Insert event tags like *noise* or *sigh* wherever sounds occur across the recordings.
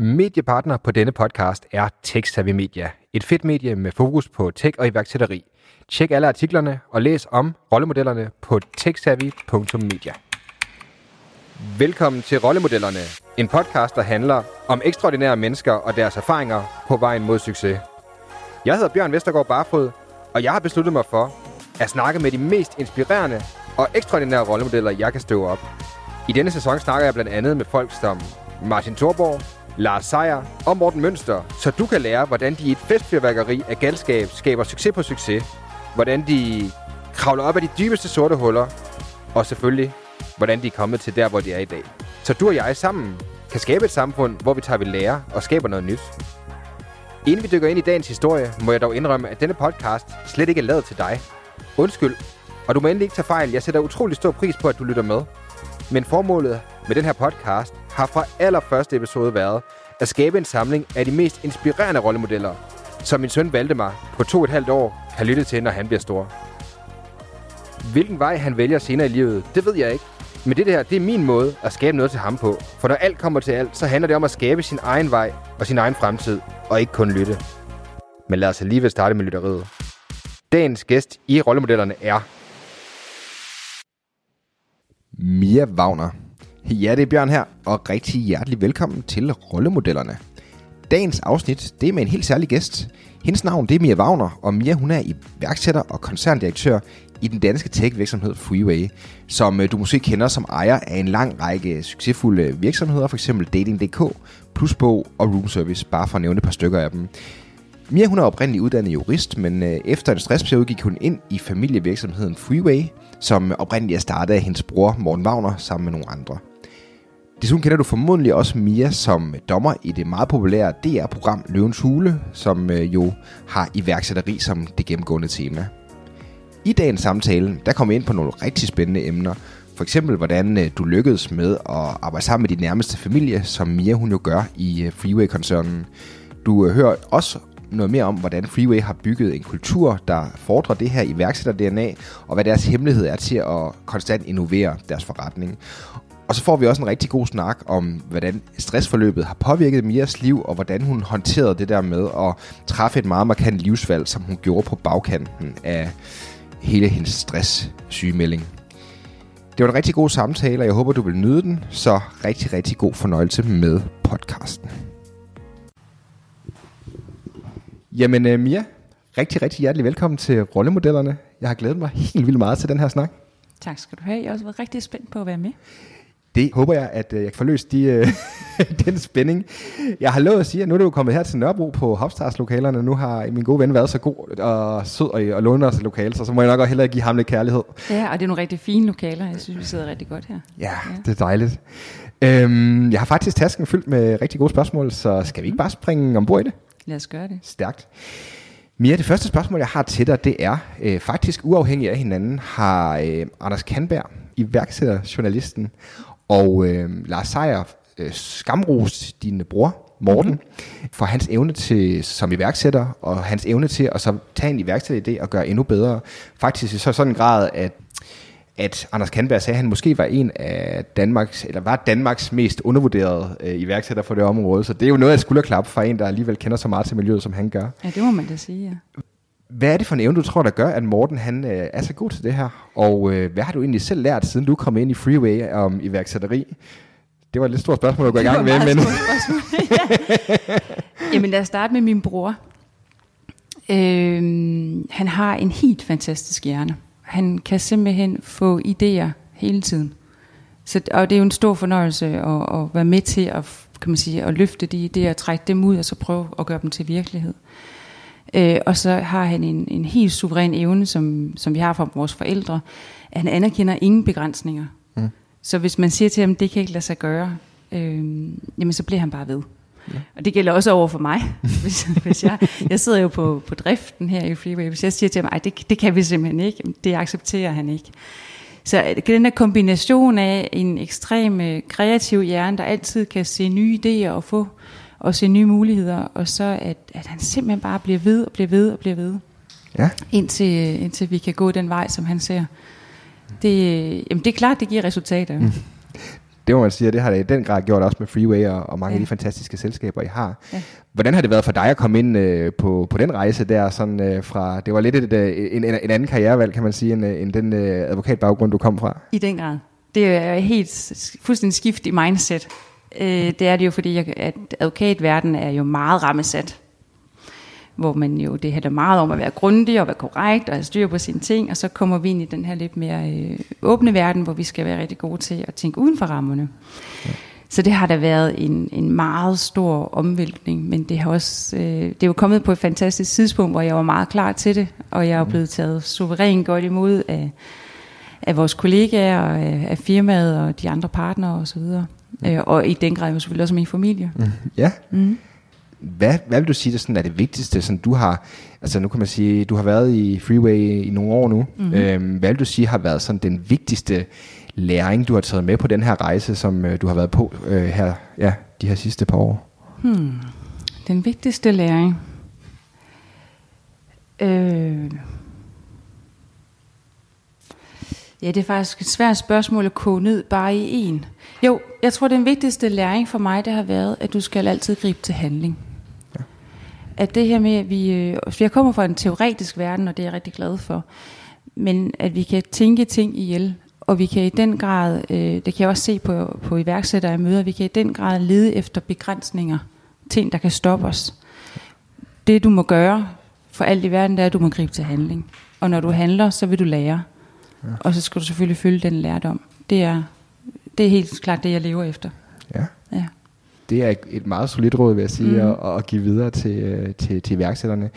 Mediepartner på denne podcast er TechSavvy Media. Et fedt medie med fokus på tech og iværksætteri. Tjek alle artiklerne og læs om rollemodellerne på techsavvy.media. Velkommen til Rollemodellerne, en podcast, der handler om ekstraordinære mennesker og deres erfaringer på vejen mod succes. Jeg hedder Bjørn Vestergaard Barfod, og jeg har besluttet mig for at snakke med de mest inspirerende og ekstraordinære rollemodeller, jeg kan støve op. I denne sæson snakker jeg blandt andet med folk som Martin Thorborg, Lars Seier og Morten Mønster, så du kan lære, hvordan de i et festfyrværkeri af galskab skaber succes på succes, hvordan de kravler op af de dybeste sorte huller, og selvfølgelig, hvordan de er kommet til der, hvor de er i dag. Så du og jeg sammen kan skabe et samfund, hvor vi tager ved lære og skaber noget nyt. Inden vi dykker ind i dagens historie, må jeg dog indrømme, at denne podcast slet ikke er lavet til dig. Undskyld, og du må endelig ikke tage fejl. Jeg sætter utrolig stor pris på, at du lytter med. Men formålet med den her podcast har fra allerførste episode været at skabe en samling af de mest inspirerende rollemodeller, som min søn Valdemar på to og et halvt år kan lytte til, når han bliver stor. Hvilken vej han vælger senere i livet, det ved jeg ikke. Men det her, det er min måde at skabe noget til ham på. For når alt kommer til alt, så handler det om at skabe sin egen vej og sin egen fremtid, og ikke kun lytte. Men lad os alligevel starte med lytteriet. Dagens gæst i rollemodellerne er... Mia Wagner. Ja, det er Bjørn her, og rigtig hjertelig velkommen til Rollemodellerne. Dagens afsnit, det er med en helt særlig gæst. Hendes navn, det er Mia Wagner, og Mia, hun er iværksætter og koncerndirektør i den danske tech-virksomhed Freeway, som øh, du måske kender som ejer af en lang række succesfulde øh, virksomheder, f.eks. Dating.dk, Plusbog og Roomservice, bare for at nævne et par stykker af dem. Mia hun er oprindeligt uddannet jurist, men øh, efter en stressperiode gik hun ind i familievirksomheden Freeway, som oprindeligt er startet af hendes bror Morten Wagner sammen med nogle andre. Desuden kender du formodentlig også Mia som dommer i det meget populære DR-program Løvens Hule, som øh, jo har iværksætteri som det gennemgående tema. I dagens samtale, der kommer vi ind på nogle rigtig spændende emner. For eksempel, hvordan øh, du lykkedes med at arbejde sammen med din nærmeste familie, som Mia hun jo gør i øh, Freeway-koncernen. Du hører også noget mere om, hvordan Freeway har bygget en kultur, der fordrer det her iværksætter-DNA, og hvad deres hemmelighed er til at konstant innovere deres forretning. Og så får vi også en rigtig god snak om, hvordan stressforløbet har påvirket Mias liv, og hvordan hun håndterede det der med at træffe et meget markant livsvalg, som hun gjorde på bagkanten af hele hendes stresssygemelding. Det var en rigtig god samtale, og jeg håber, du vil nyde den, så rigtig, rigtig god fornøjelse med podcasten. Jamen uh, Mia, rigtig, rigtig hjertelig velkommen til Rollemodellerne. Jeg har glædet mig helt vildt meget til den her snak. Tak skal du have. Jeg har også været rigtig spændt på at være med. Det håber jeg, at uh, jeg kan forløse de, uh, *laughs* den spænding. Jeg har lovet at sige, at nu er du kommet her til Nørrebro på Hopstars lokalerne. Nu har min gode ven været så god og sød og, og låne os et lokale, så, så må jeg nok også hellere give ham lidt kærlighed. Ja, og det er nogle rigtig fine lokaler. Jeg synes, vi sidder rigtig godt her. Ja, ja. det er dejligt. Øhm, jeg har faktisk tasken fyldt med rigtig gode spørgsmål, så skal vi ikke bare springe ombord i det? Lad os gøre det. Stærkt. Mia, det første spørgsmål, jeg har til dig, det er øh, faktisk uafhængigt af hinanden, har øh, Anders Kanberg, iværksætterjournalisten, og øh, Lars Seier, øh, skamros din bror, Morten, mm-hmm. for hans evne til som iværksætter, og hans evne til at så tage en iværksætteridé og gøre endnu bedre. Faktisk i så sådan en grad, at at Anders Kandberg sagde, at han måske var en af Danmarks, eller var Danmarks mest undervurderede øh, iværksætter for det område. Så det er jo noget af skulle skulderklap for en, der alligevel kender så meget til miljøet, som han gør. Ja, det må man da sige, ja. Hvad er det for en evne, du tror, der gør, at Morten han, øh, er så god til det her? Og øh, hvad har du egentlig selv lært, siden du kom ind i Freeway om iværksætteri? Det var et lidt stort spørgsmål at gå i gang med. Men... ja. *laughs* Jamen lad os starte med min bror. Øhm, han har en helt fantastisk hjerne. Han kan simpelthen få idéer hele tiden. Så, og det er jo en stor fornøjelse at, at være med til at, kan man sige, at løfte de idéer, trække dem ud og så prøve at gøre dem til virkelighed. Øh, og så har han en, en helt suveræn evne, som, som vi har fra vores forældre, at han anerkender ingen begrænsninger. Mm. Så hvis man siger til ham, det kan ikke lade sig gøre, øh, jamen så bliver han bare ved. Ja. Og det gælder også over for mig. *laughs* hvis, hvis jeg, jeg sidder jo på, på driften her i Freeway. Hvis jeg siger til ham, det, det kan vi simpelthen ikke, det accepterer han ikke. Så øh, den der kombination af en ekstrem øh, kreativ hjerne, der altid kan se nye idéer og få og se nye muligheder, og så at, at han simpelthen bare bliver ved og bliver ved og bliver ved. Ja. Indtil, indtil vi kan gå den vej, som han ser. Det, jamen det er klart, det giver resultater. Mm. det må man sige, og det har det i den grad gjort også med Freeway og, og mange ja. af de fantastiske selskaber, I har. Ja. Hvordan har det været for dig at komme ind øh, på, på den rejse der, sådan, øh, fra, det var lidt et, et, en, en anden karrierevalg, kan man sige, end, end den øh, advokatbaggrund, du kom fra? I den grad. Det er helt fuldstændig skift i mindset. Øh, det er det jo, fordi jeg, at advokatverdenen er jo meget rammesat hvor man jo, det handler meget om at være grundig og være korrekt og have styr på sine ting, og så kommer vi ind i den her lidt mere øh, åbne verden, hvor vi skal være rigtig gode til at tænke uden for rammerne. Ja. Så det har da været en, en meget stor omvæltning, men det har også, øh, det er jo kommet på et fantastisk tidspunkt, hvor jeg var meget klar til det, og jeg er blevet taget suverænt godt imod af, af vores kollegaer, og af, af firmaet og de andre partnere osv., øh, og i den grad jo selvfølgelig også min familie. Mm. Ja. Mm. Hvad, hvad vil du sige, der sådan er det vigtigste, sådan du har, altså nu kan man sige, du har været i Freeway i nogle år nu. Mm-hmm. Øhm, hvad vil du sige har været sådan den vigtigste læring, du har taget med på den her rejse, som øh, du har været på øh, her, ja, de her sidste par år? Hmm. Den vigtigste læring? Øh. Ja, det er faktisk et svært spørgsmål at koge ned bare i en. Jo, jeg tror, den vigtigste læring for mig, det har været, at du skal altid gribe til handling at det her med, at vi, øh, jeg kommer fra en teoretisk verden, og det er jeg rigtig glad for, men at vi kan tænke ting ihjel, og vi kan i den grad, øh, det kan jeg også se på, på iværksættere i møder, vi kan i den grad lede efter begrænsninger, ting der kan stoppe os. Det du må gøre for alt i verden, det er, at du må gribe til handling. Og når du handler, så vil du lære. Ja. Og så skal du selvfølgelig følge den lærdom. Det er, det er helt klart det, jeg lever efter. Ja. ja det er et meget solidt råd, vil jeg sige, mm. at, at give videre til, øh, til, til iværksætterne.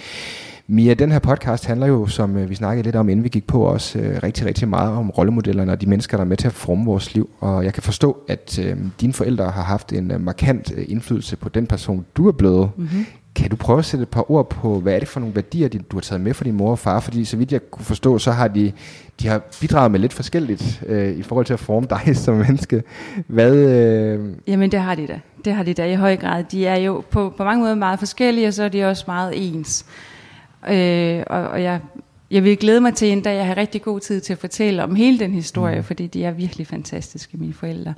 Mia, den her podcast handler jo, som øh, vi snakkede lidt om, inden vi gik på, også øh, rigtig, rigtig meget om rollemodellerne og de mennesker, der er med til at forme vores liv. Og jeg kan forstå, at øh, dine forældre har haft en øh, markant øh, indflydelse på den person, du er blevet. Mm-hmm. Kan du prøve at sætte et par ord på, hvad er det for nogle værdier, du har taget med fra din mor og far? Fordi så vidt jeg kunne forstå, så har de, de har bidraget med lidt forskelligt øh, i forhold til at forme dig *laughs* som menneske. Hvad, øh... Jamen det har de da. Det har de da i høj grad. De er jo på, på mange måder meget forskellige, og så er de også meget ens. Øh, og, og jeg, jeg vil glæde mig til en dag, jeg har rigtig god tid til at fortælle om hele den historie, mm. fordi de er virkelig fantastiske, mine forældre.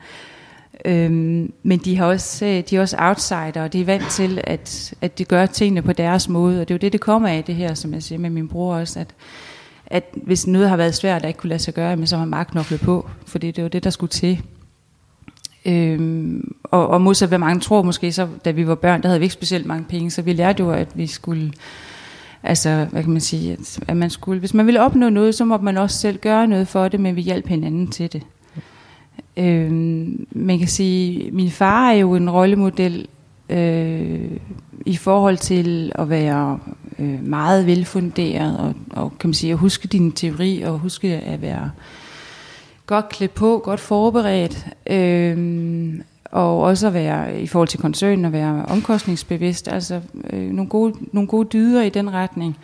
Øhm, men de har også, øh, de er også outsider, og de er vant til, at, at de gør tingene på deres måde. Og det er jo det, det kommer af, det her, som jeg siger med min bror også, at, at hvis noget har været svært, at ikke kunne lade sig gøre, men så har man knoklet på, for det var det, der skulle til. Øhm, og, og modsat hvad mange tror måske, så da vi var børn, der havde vi ikke specielt mange penge, så vi lærte jo, at vi skulle, altså hvad kan man sige, at, at man skulle, hvis man ville opnå noget, så må man også selv gøre noget for det, men vi hjalp hinanden til det. Øhm, man kan sige, min far er jo en rollemodel øh, i forhold til at være øh, meget velfunderet og, og kan man sige at huske din teori og huske at være godt klædt på, godt forberedt, øh, og også at være i forhold til koncernen at være omkostningsbevidst, altså øh, nogle, gode, nogle gode dyder i den retning.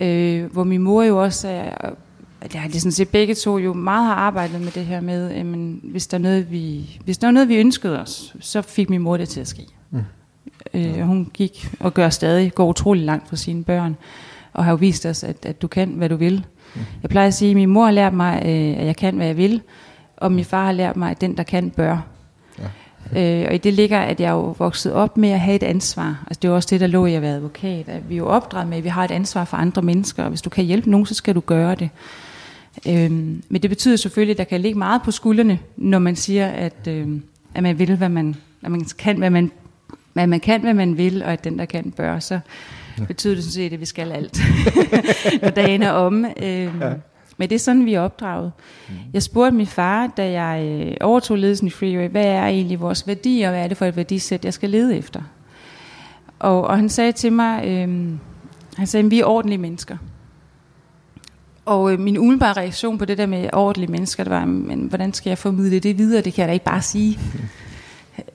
Øh, hvor min mor jo også er, jeg har ligesom set begge to jo meget har arbejdet med det her med, at men, hvis, der er noget, vi, hvis der er noget, vi ønskede os, så fik min mor det til at ske. Mm. Øh, hun gik og gør stadig, går utrolig langt for sine børn, og har jo vist os, at, at du kan, hvad du vil. Jeg plejer at sige, at min mor har lært mig, øh, at jeg kan, hvad jeg vil, og min far har lært mig, at den, der kan, bør. Ja. Øh, og i det ligger, at jeg er jo vokset op med at have et ansvar. Altså det er også det, der lå i at være advokat. At vi er jo opdraget med, at vi har et ansvar for andre mennesker, og hvis du kan hjælpe nogen, så skal du gøre det. Øhm, men det betyder selvfølgelig, at der kan ligge meget på skuldrene, når man siger, at, øh, at man vil, hvad man, at man kan, hvad man, hvad man kan, hvad man vil, og at den, der kan, bør. Så ja. betyder det sådan set, at vi skal alt, *laughs* når dagen er om. Øhm, ja. Men det er sådan, vi er opdraget. Mm. Jeg spurgte min far, da jeg øh, overtog ledelsen i Freeway, hvad er egentlig vores værdi, og hvad er det for et værdisæt, jeg skal lede efter? Og, og han sagde til mig, øh, han sagde, vi er ordentlige mennesker. Og øh, min umiddelbare reaktion på det der med ordentlige mennesker, det var, men hvordan skal jeg formidle det videre? Det kan jeg da ikke bare sige. *laughs*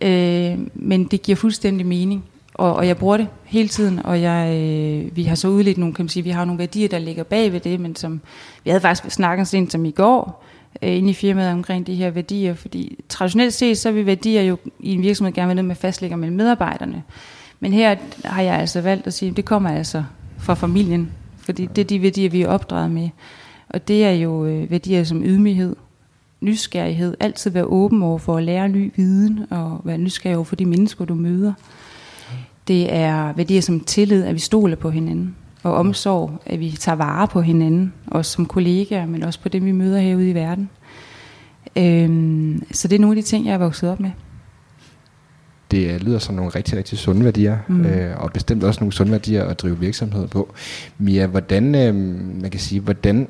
øh, men det giver fuldstændig mening og, og jeg bruger det hele tiden, og jeg, øh, vi har så udledt nogle, kan man sige, vi har nogle værdier, der ligger bag ved det, men som, vi havde faktisk snakket sent som i går, øh, inde i firmaet omkring de her værdier, fordi traditionelt set, så vil værdier jo i en virksomhed gerne være noget med fastlægger mellem medarbejderne. Men her har jeg altså valgt at sige, at det kommer altså fra familien, fordi det er de værdier, vi er opdraget med. Og det er jo øh, værdier som ydmyghed, nysgerrighed, altid være åben over for at lære ny viden, og være nysgerrig over for de mennesker, du møder. Det er værdier som tillid, at vi stoler på hinanden, og omsorg, at vi tager vare på hinanden, også som kollegaer, men også på dem, vi møder herude i verden. Øhm, så det er nogle af de ting, jeg er vokset op med. Det øh, lyder som nogle rigtig, rigtig sunde værdier, mm. øh, og bestemt også nogle sunde værdier at drive virksomhed på. Mia, hvordan, øh, man kan sige, hvordan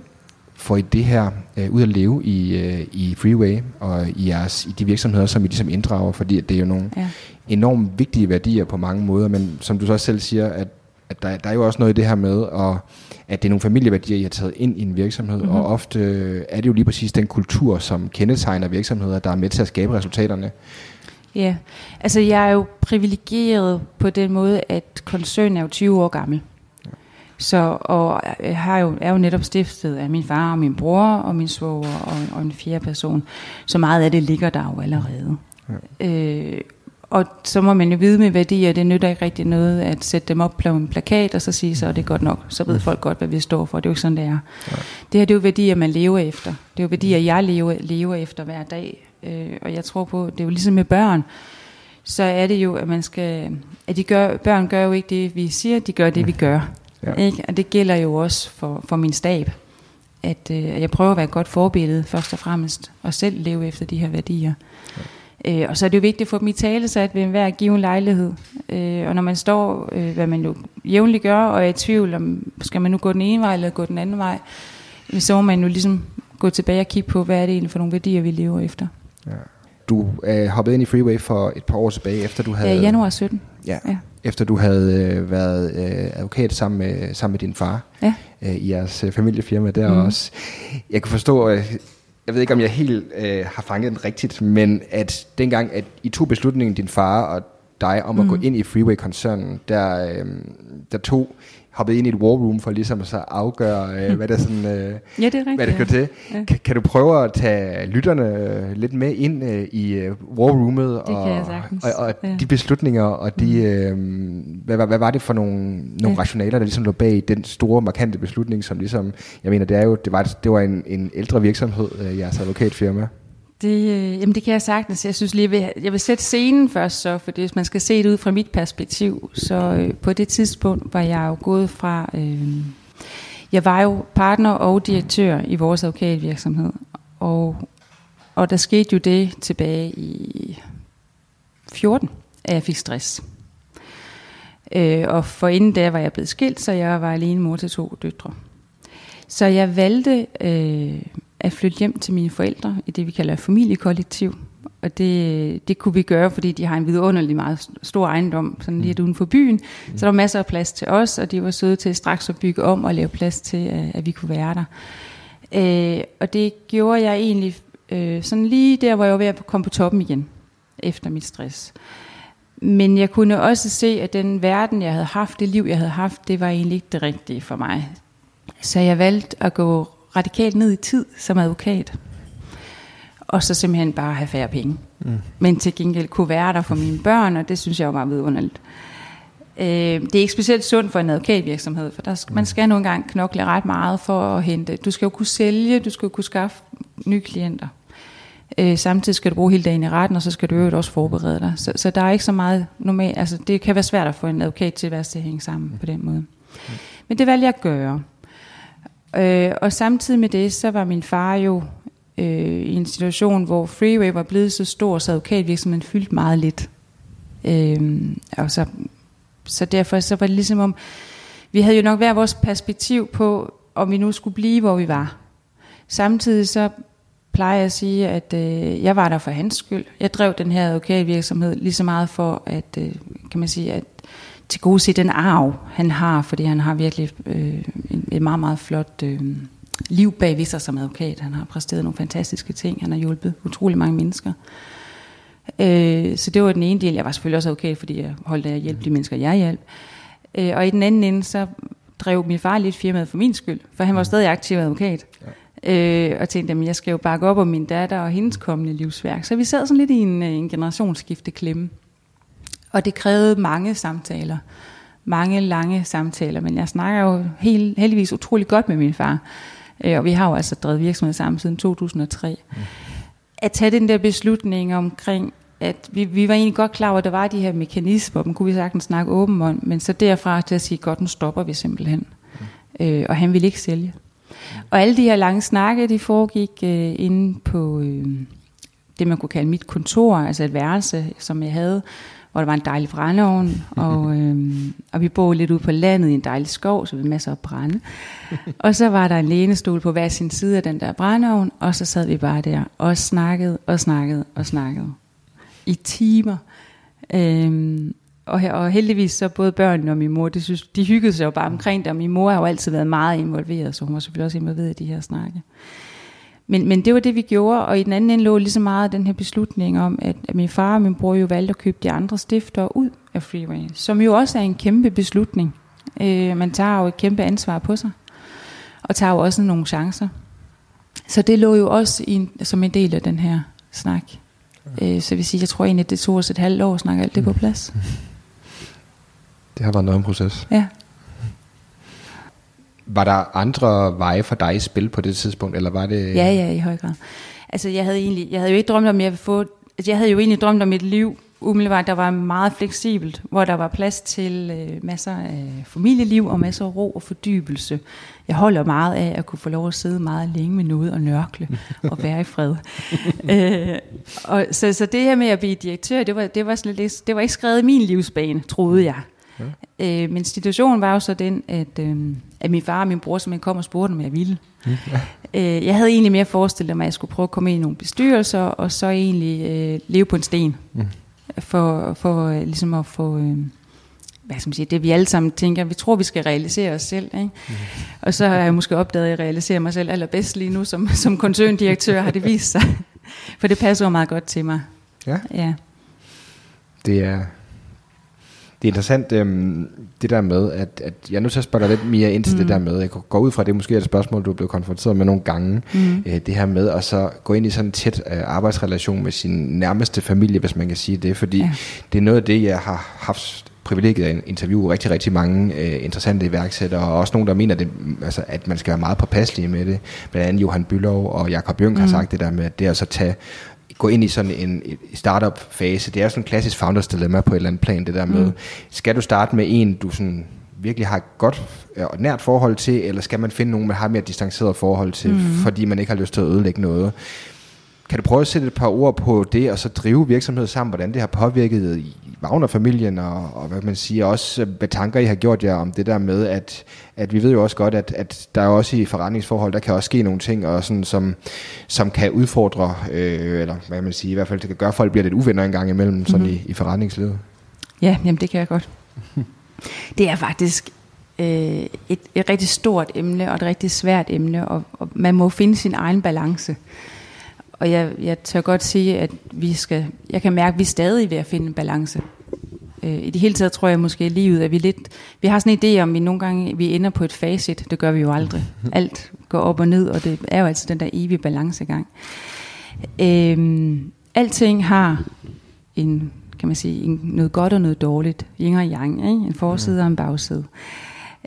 får I det her øh, ud at leve i, øh, i Freeway og i, jeres, i de virksomheder, som I ligesom inddrager? Fordi det er jo nogle ja. enormt vigtige værdier på mange måder, men som du så også selv siger, at, at der, der er jo også noget i det her med, at, at det er nogle familieværdier, I har taget ind i en virksomhed, mm-hmm. og ofte øh, er det jo lige præcis den kultur, som kendetegner virksomheder, der er med til at skabe resultaterne. Ja, altså jeg er jo privilegeret på den måde, at koncernen er jo 20 år gammel. Så, og jeg har jo, er jo netop stiftet af min far og min bror og min svoger og, og en fjerde person. Så meget af det ligger der jo allerede. Ja. Øh, og så må man jo vide med værdier, det nytter ikke rigtig noget at sætte dem op på en plakat og så sige, så er det godt nok. Så ved mm. folk godt, hvad vi står for. Det er jo ikke sådan, det er. Ja. Det her det er jo værdier, man lever efter. Det er jo værdier, jeg lever, lever efter hver dag. Øh, og jeg tror på, det er jo ligesom med børn så er det jo, at man skal, at de gør, børn gør jo ikke det, vi siger, de gør det, vi gør. Ja. Ikke? Og det gælder jo også for, for min stab, at øh, jeg prøver at være et godt forbillede først og fremmest, og selv leve efter de her værdier. Ja. Øh, og så er det jo vigtigt at få dem i tale sat ved enhver given lejlighed. Øh, og når man står, øh, hvad man jo jævnligt gør, og er i tvivl om, skal man nu gå den ene vej eller gå den anden vej, så må man jo ligesom gå tilbage og kigge på, hvad er det egentlig for nogle værdier, vi lever efter. Ja. Du øh, hoppede ind i Freeway for et par år tilbage, efter du havde... Ja, januar 17. Ja, ja. Efter du havde øh, været øh, advokat sammen med, sammen med din far ja. øh, i jeres øh, familiefirma der mm. også. Jeg kan forstå, øh, jeg ved ikke om jeg helt øh, har fanget den rigtigt, men at dengang, at I tog beslutningen, din far og dig, om mm. at gå ind i Freeway-koncernen, der, øh, der tog hoppet ind i et war room for ligesom at så afgøre, øh, hvad, der sådan, øh, ja, det er rigtigt, hvad der skal til. Ja. Kan, kan du prøve at tage lytterne lidt med ind øh, i øh, war roomet og, og, og ja. de beslutninger og de, mm. øh, hvad, hvad, hvad var det for nogle, nogle ja. rationaler, der ligesom lå bag den store, markante beslutning, som ligesom, jeg mener, det er jo, det var, det var en, en ældre virksomhed, øh, jeres advokatfirma. Det, øh, jamen det kan jeg sagtens. Jeg synes lige, jeg vil, jeg vil sætte scenen først så, for hvis man skal se det ud fra mit perspektiv, så øh, på det tidspunkt var jeg jo gået fra, øh, jeg var jo partner og direktør i vores advokatvirksomhed, og, og der skete jo det tilbage i 14, at jeg fik stress. Øh, og for inden da var jeg blevet skilt, så jeg var alene mor til to døtre. Så jeg valgte øh, at flytte hjem til mine forældre i det, vi kalder familiekollektiv. Og det, det kunne vi gøre, fordi de har en vidunderlig meget stor ejendom, sådan lige uden for byen. Mm. Så der var masser af plads til os, og de var søde til straks at bygge om og lave plads til, at, at vi kunne være der. Øh, og det gjorde jeg egentlig øh, sådan lige der, hvor jeg var ved at komme på toppen igen, efter mit stress. Men jeg kunne også se, at den verden, jeg havde haft, det liv, jeg havde haft, det var egentlig ikke det rigtige for mig. Så jeg valgte at gå radikalt ned i tid som advokat. Og så simpelthen bare have færre penge. Mm. Men til gengæld kunne være der for mine børn, og det synes jeg var meget vidunderligt. Øh, det er ikke specielt sundt for en advokatvirksomhed, for der skal, man skal nogle gange knokle ret meget for at hente. Du skal jo kunne sælge, du skal jo kunne skaffe nye klienter. Øh, samtidig skal du bruge hele dagen i retten, og så skal du jo også forberede dig. Så, så der er ikke så meget normalt, altså det kan være svært at få en advokat til at hænge sammen på den måde. Mm. Men det valgte jeg at gøre. Øh, og samtidig med det, så var min far jo øh, i en situation, hvor Freeway var blevet så stor, så advokatvirksomheden fyldte meget lidt. Øh, og så, så derfor så var det ligesom om, vi havde jo nok hver vores perspektiv på, om vi nu skulle blive, hvor vi var. Samtidig så plejer jeg at sige, at øh, jeg var der for hans skyld. Jeg drev den her advokatvirksomhed lige så meget for, at, øh, kan man sige, at til gode se den arv, han har, fordi han har virkelig øh, et meget, meget flot øh, liv bagved sig som advokat. Han har præsteret nogle fantastiske ting. Han har hjulpet utrolig mange mennesker. Øh, så det var den ene del. Jeg var selvfølgelig også advokat, fordi jeg holdt af at hjælpe de mennesker, jeg hjalp. Øh, og i den anden ende, så drev min far lidt firmaet for min skyld, for han var stadig aktiv advokat. Ja. Øh, og tænkte, at jeg skal jo bakke op om min datter og hendes kommende livsværk. Så vi sad sådan lidt i en, en generationsskifte klemme. Og det krævede mange samtaler. Mange lange samtaler. Men jeg snakker jo helt, heldigvis utrolig godt med min far. Øh, og vi har jo altså drevet virksomhed sammen siden 2003. at tage den der beslutning omkring, at vi, vi var egentlig godt klar over, at der var de her mekanismer, dem kunne vi sagtens snakke åben om, men så derfra til at sige, godt, nu stopper vi simpelthen. Mm. Øh, og han ville ikke sælge. Mm. Og alle de her lange snakke, de foregik øh, inde på øh, det, man kunne kalde mit kontor, altså et værelse, som jeg havde, hvor der var en dejlig brændeovn, og, *laughs* øh, og vi boede lidt ude på landet i en dejlig skov, så vi havde masser af brænde. og så var der en lænestol på hver sin side af den der brændeovn, og så sad vi bare der og snakkede og snakkede og snakkede i timer. Øhm, og, og heldigvis så både børnene og min mor, de, synes, de hyggede sig jo bare omkring det, og min mor har jo altid været meget involveret, så hun var selvfølgelig også involveret i de her snakke. Men, men det var det, vi gjorde, og i den anden ende lå lige så meget den her beslutning om, at, at min far og min bror jo valgte at købe de andre stifter ud af Freeway, som jo også er en kæmpe beslutning. Øh, man tager jo et kæmpe ansvar på sig, og tager jo også nogle chancer. Så det lå jo også i en, som en del af den her snak. Øh, så vil sige, jeg tror egentlig, det tog os et halvt år at snakke alt det på plads. Det har været noget en proces. Ja. Var der andre veje for dig i spil på det tidspunkt, eller var det... Ja, ja, i høj grad. Altså, jeg havde, egentlig, jeg havde jo ikke drømt om, at jeg ville få... Altså, jeg havde jo egentlig drømt om et liv, umiddelbart, der var meget fleksibelt, hvor der var plads til øh, masser af familieliv og masser af ro og fordybelse. Jeg holder meget af at kunne få lov at sidde meget længe med noget og nørkle *laughs* og være i fred. øh, og, så, så det her med at blive direktør, det var, det var, sådan lidt, det var ikke skrevet i min livsbane, troede jeg. Ja. Øh, men situationen var jo så den, at, øh, at min far og min bror simpelthen kom og spurgte, om jeg ville. Ja. Øh, jeg havde egentlig mere forestillet mig, at jeg skulle prøve at komme ind i nogle bestyrelser, og så egentlig øh, leve på en sten. Mm for, for øh, ligesom at få... Øh, hvad skal man sige, det vi alle sammen tænker, vi tror, vi skal realisere os selv. Ikke? Mm. Og så har jeg måske opdaget, at jeg realiserer mig selv allerbedst lige nu, som, som koncerndirektør har det vist sig. For det passer jo meget godt til mig. Ja. ja. Det er, det er interessant, øhm, det der med, at, at jeg er nødt til at spørge dig lidt mere ind til mm. det der med, jeg går ud fra, det måske er et spørgsmål, du er blevet konfronteret med nogle gange, mm. øh, det her med at så gå ind i sådan en tæt øh, arbejdsrelation med sin nærmeste familie, hvis man kan sige det, fordi ja. det er noget af det, jeg har haft privilegiet at interviewe rigtig, rigtig mange øh, interessante iværksættere, og også nogen, der mener, det, altså, at man skal være meget påpasselig med det. Blandt andet Johan Bylov og Jakob Jøng mm. har sagt det der med, at det er at så tage gå ind i sådan en startup-fase. Det er sådan en klassisk founders dilemma på et eller andet plan, det der med, mm. skal du starte med en, du sådan virkelig har et godt og nært forhold til, eller skal man finde nogen, man har mere distanceret forhold til, mm. fordi man ikke har lyst til at ødelægge noget. Kan du prøve at sætte et par ord på det, og så drive virksomhed sammen, hvordan det har påvirket Wagner-familien, og, og hvad man siger, også hvad tanker I har gjort jer om det der med, at, at vi ved jo også godt, at, at der er også i forretningsforhold, der kan også ske nogle ting, og sådan, som, som kan udfordre, øh, eller hvad man siger, i hvert fald det kan gøre, at folk bliver lidt uvenner en gang imellem, sådan mm-hmm. i, i forretningslivet. Ja, jamen det kan jeg godt. det er faktisk øh, et, et rigtig stort emne, og et rigtig svært emne, og, og man må finde sin egen balance. Og jeg, jeg tør godt sige, at vi skal, jeg kan mærke, at vi er stadig ved at finde en balance. Øh, I det hele taget tror jeg måske i livet, at vi lidt, vi har sådan en idé om, at vi nogle gange vi ender på et facit. Det gør vi jo aldrig. *laughs* Alt går op og ned, og det er jo altid den der evige balancegang. Øhm, alting har en, kan man sige, en, noget godt og noget dårligt. Yin og yang, ikke? en forside og en bagside.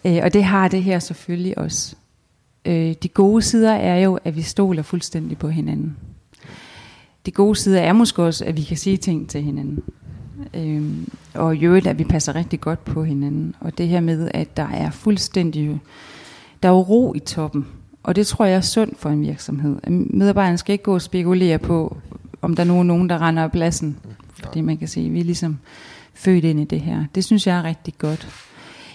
Øh, og det har det her selvfølgelig også. Øh, de gode sider er jo, at vi stoler fuldstændig på hinanden de gode sider er måske også, at vi kan sige ting til hinanden. Øhm, og i øvrigt, at vi passer rigtig godt på hinanden. Og det her med, at der er fuldstændig, der er ro i toppen. Og det tror jeg er sundt for en virksomhed. Medarbejderne skal ikke gå og spekulere på, om der er nogen, nogen der render af pladsen. Fordi man kan se, at vi er ligesom født ind i det her. Det synes jeg er rigtig godt.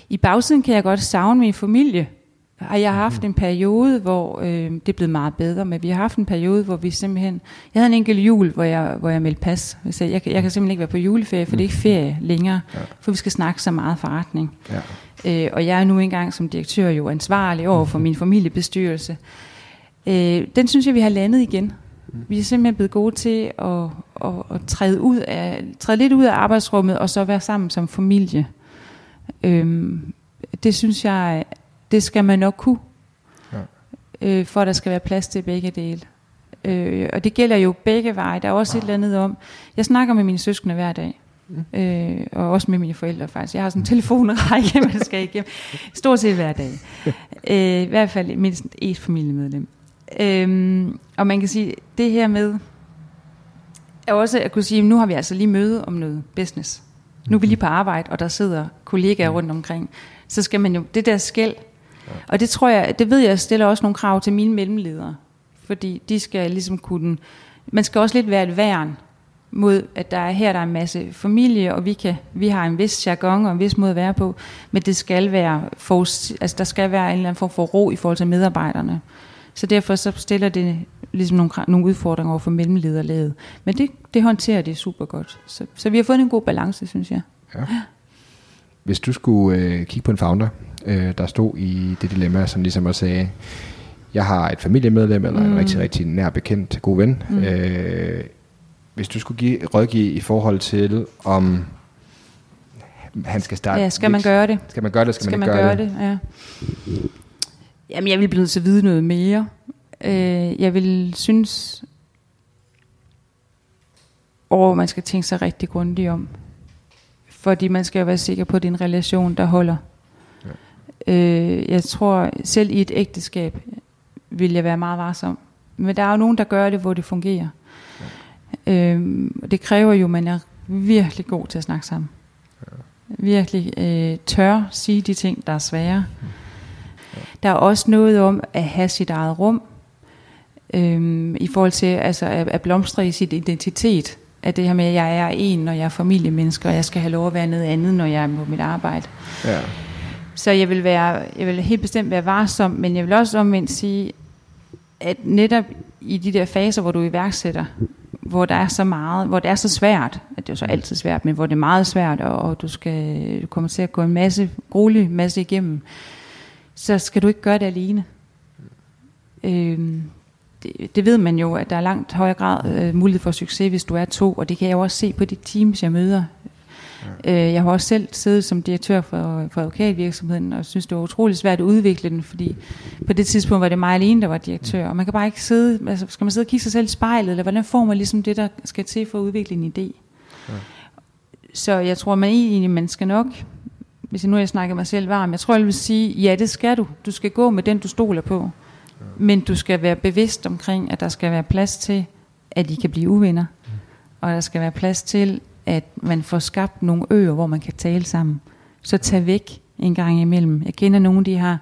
I bagsiden kan jeg godt savne min familie har jeg haft en periode, hvor øh, det er blevet meget bedre, men vi har haft en periode, hvor vi simpelthen... Jeg havde en enkelt jul, hvor jeg, hvor jeg meldte pas. Jeg, sagde, jeg, jeg kan simpelthen ikke være på juleferie, for det er ikke ferie længere, ja. for vi skal snakke så meget forretning. Ja. Øh, og jeg er nu engang som direktør jo ansvarlig over for min familiebestyrelse. Øh, den synes jeg, vi har landet igen. Vi er simpelthen blevet gode til at, at, at træde, ud af, træde lidt ud af arbejdsrummet, og så være sammen som familie. Øh, det synes jeg det skal man nok kunne, ja. øh, for at der skal være plads til begge dele. Øh, og det gælder jo begge veje. Der er også ja. et eller andet om, jeg snakker med mine søskende hver dag. Mm. Øh, og også med mine forældre faktisk. Jeg har sådan en telefonrække, *laughs* man skal igennem. Stort set hver dag. Øh, I hvert fald mindst et familiemedlem. Øh, og man kan sige, det her med, også at kunne sige, nu har vi altså lige møde om noget business. Nu er vi lige på arbejde, og der sidder kollegaer rundt omkring. Så skal man jo, det der skæld, og det tror jeg, det ved jeg, stiller også nogle krav til mine mellemledere. Fordi de skal ligesom kunne, man skal også lidt være et værn mod, at der er her der er en masse familie, og vi, kan, vi har en vis jargon og en vis måde at være på, men det skal være, for, altså der skal være en eller anden form for ro i forhold til medarbejderne. Så derfor så stiller det ligesom nogle, nogle udfordringer over for mellemlederlaget. Men det, det håndterer det super godt. Så, så vi har fundet en god balance, synes jeg. Ja. Hvis du skulle øh, kigge på en founder, øh, der stod i det dilemma, som ligesom også sagde, jeg har et familiemedlem, eller mm. en rigtig, rigtig nær bekendt, god ven. Mm. Øh, hvis du skulle give rådgive i forhold til, om han skal starte... Ja, skal man gøre det? Skal man gøre det, skal, skal man, man gøre, gøre det? det? Ja. Jamen, jeg vil blive nødt til at vide noget mere. Øh, jeg vil synes, og man skal tænke sig rigtig grundigt om. Fordi man skal jo være sikker på, at det er en relation, der holder. Øh, jeg tror, selv i et ægteskab, vil jeg være meget varsom. Men der er jo nogen, der gør det, hvor det fungerer. Ja. Øh, det kræver jo, at man er virkelig god til at snakke sammen. Ja. Virkelig øh, tør sige de ting, der er svære. Ja. Der er også noget om at have sit eget rum. Øh, I forhold til altså, at, at blomstre i sit identitet at det her med, at jeg er en, når jeg er familiemenneske, og jeg skal have lov at være noget andet, når jeg er på mit arbejde. Ja. Så jeg vil, være, jeg vil helt bestemt være varsom, men jeg vil også omvendt sige, at netop i de der faser, hvor du iværksætter, hvor der er så meget, hvor det er så svært, at det er så altid svært, men hvor det er meget svært, og, og du, skal, du kommer til at gå en masse, gruelig masse igennem, så skal du ikke gøre det alene. Øhm, det, det ved man jo, at der er langt højere grad øh, mulighed for succes, hvis du er to, og det kan jeg jo også se på de teams, jeg møder. Ja. Øh, jeg har også selv siddet som direktør for, for advokatvirksomheden, og synes, det var utrolig svært at udvikle den, fordi på det tidspunkt var det mig alene, der var direktør, og man kan bare ikke sidde, altså skal man sidde og kigge sig selv i spejlet, eller hvordan får man ligesom det, der skal til for at udvikle en idé? Ja. Så jeg tror, man egentlig, man skal nok, hvis jeg nu jeg snakker mig selv varm, jeg tror, jeg vil sige, ja, det skal du. Du skal gå med den, du stoler på. Men du skal være bevidst omkring, at der skal være plads til, at I kan blive uvenner. Og der skal være plads til, at man får skabt nogle øer, hvor man kan tale sammen. Så tag væk en gang imellem. Jeg kender nogen, de har,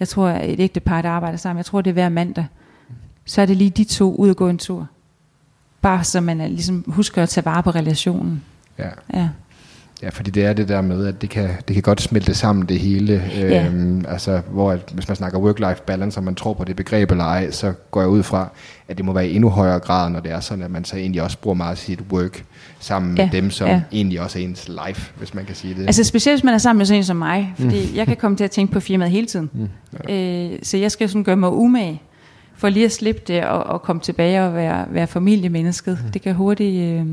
jeg tror, et ægte par, der arbejder sammen, jeg tror, det er hver mandag. Så er det lige de to ud og gå en tur. Bare så man er, ligesom husker at tage vare på relationen. Ja. ja. Ja, fordi det er det der med, at det kan, det kan godt smelte sammen det hele. Ja. Øhm, altså, hvor at, hvis man snakker work-life balance, og man tror på det begreb eller ej, så går jeg ud fra, at det må være i endnu højere grad, når det er sådan, at man så egentlig også bruger meget sit work sammen ja. med dem, som ja. egentlig også er ens life, hvis man kan sige det. Altså specielt, hvis man er sammen med sådan en som mig, fordi mm. jeg kan komme til at tænke på firmaet hele tiden. Mm. Ja. Øh, så jeg skal sådan gøre mig umage for lige at slippe det og, og komme tilbage og være, være familiemennesket. Mm. Det kan hurtigt... Øh,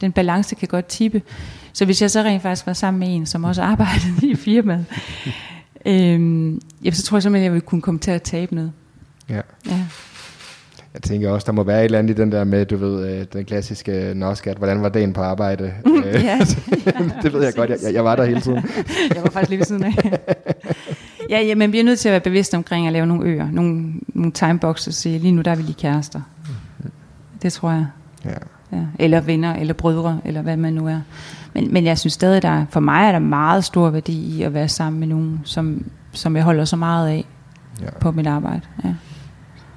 den balance kan godt tippe. Så hvis jeg så rent faktisk var sammen med en, som også arbejdede i firmaet, øhm, ja, så tror jeg simpelthen, at jeg ville kunne komme til at tabe noget. Ja. ja. Jeg tænker også, der må være et eller andet i den der med, du ved, øh, den klassiske norskat, hvordan var dagen på arbejde? Mm, *laughs* ja. *laughs* det ved jeg godt, jeg, jeg var der hele tiden. *laughs* jeg var faktisk lige ved siden af. ja, ja, men vi er nødt til at være bevidste omkring at lave nogle øer, nogle, nogle timeboxes, og sige, lige nu der er vi lige kærester. Mm. Det tror jeg. Ja. Ja, eller venner, eller brødre, eller hvad man nu er. Men, men jeg synes stadig, der for mig er der meget stor værdi i at være sammen med nogen, som, som jeg holder så meget af ja. på mit arbejde. Ja.